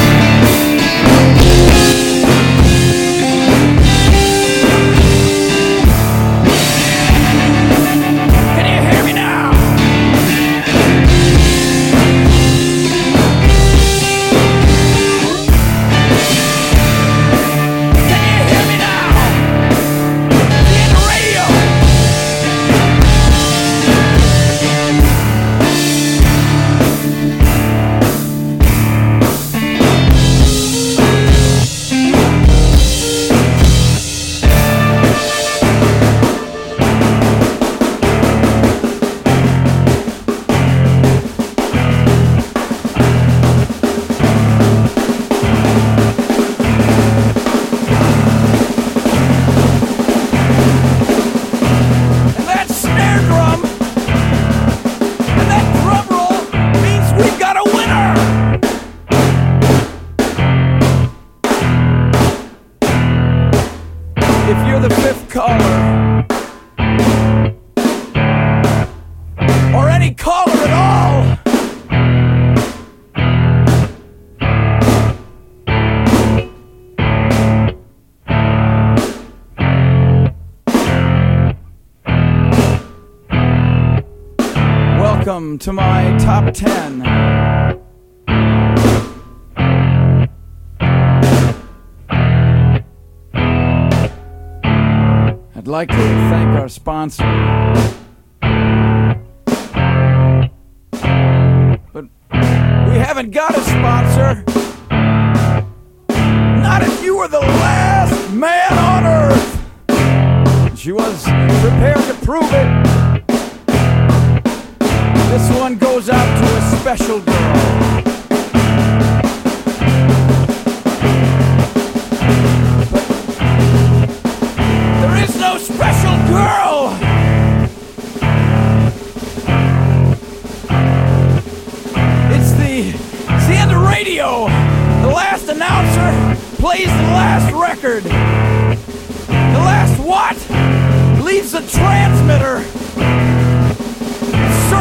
10. I'd like to thank our sponsor. There is no special girl! It's the the end of radio. The last announcer plays the last record. The last what? Leaves the transmitter.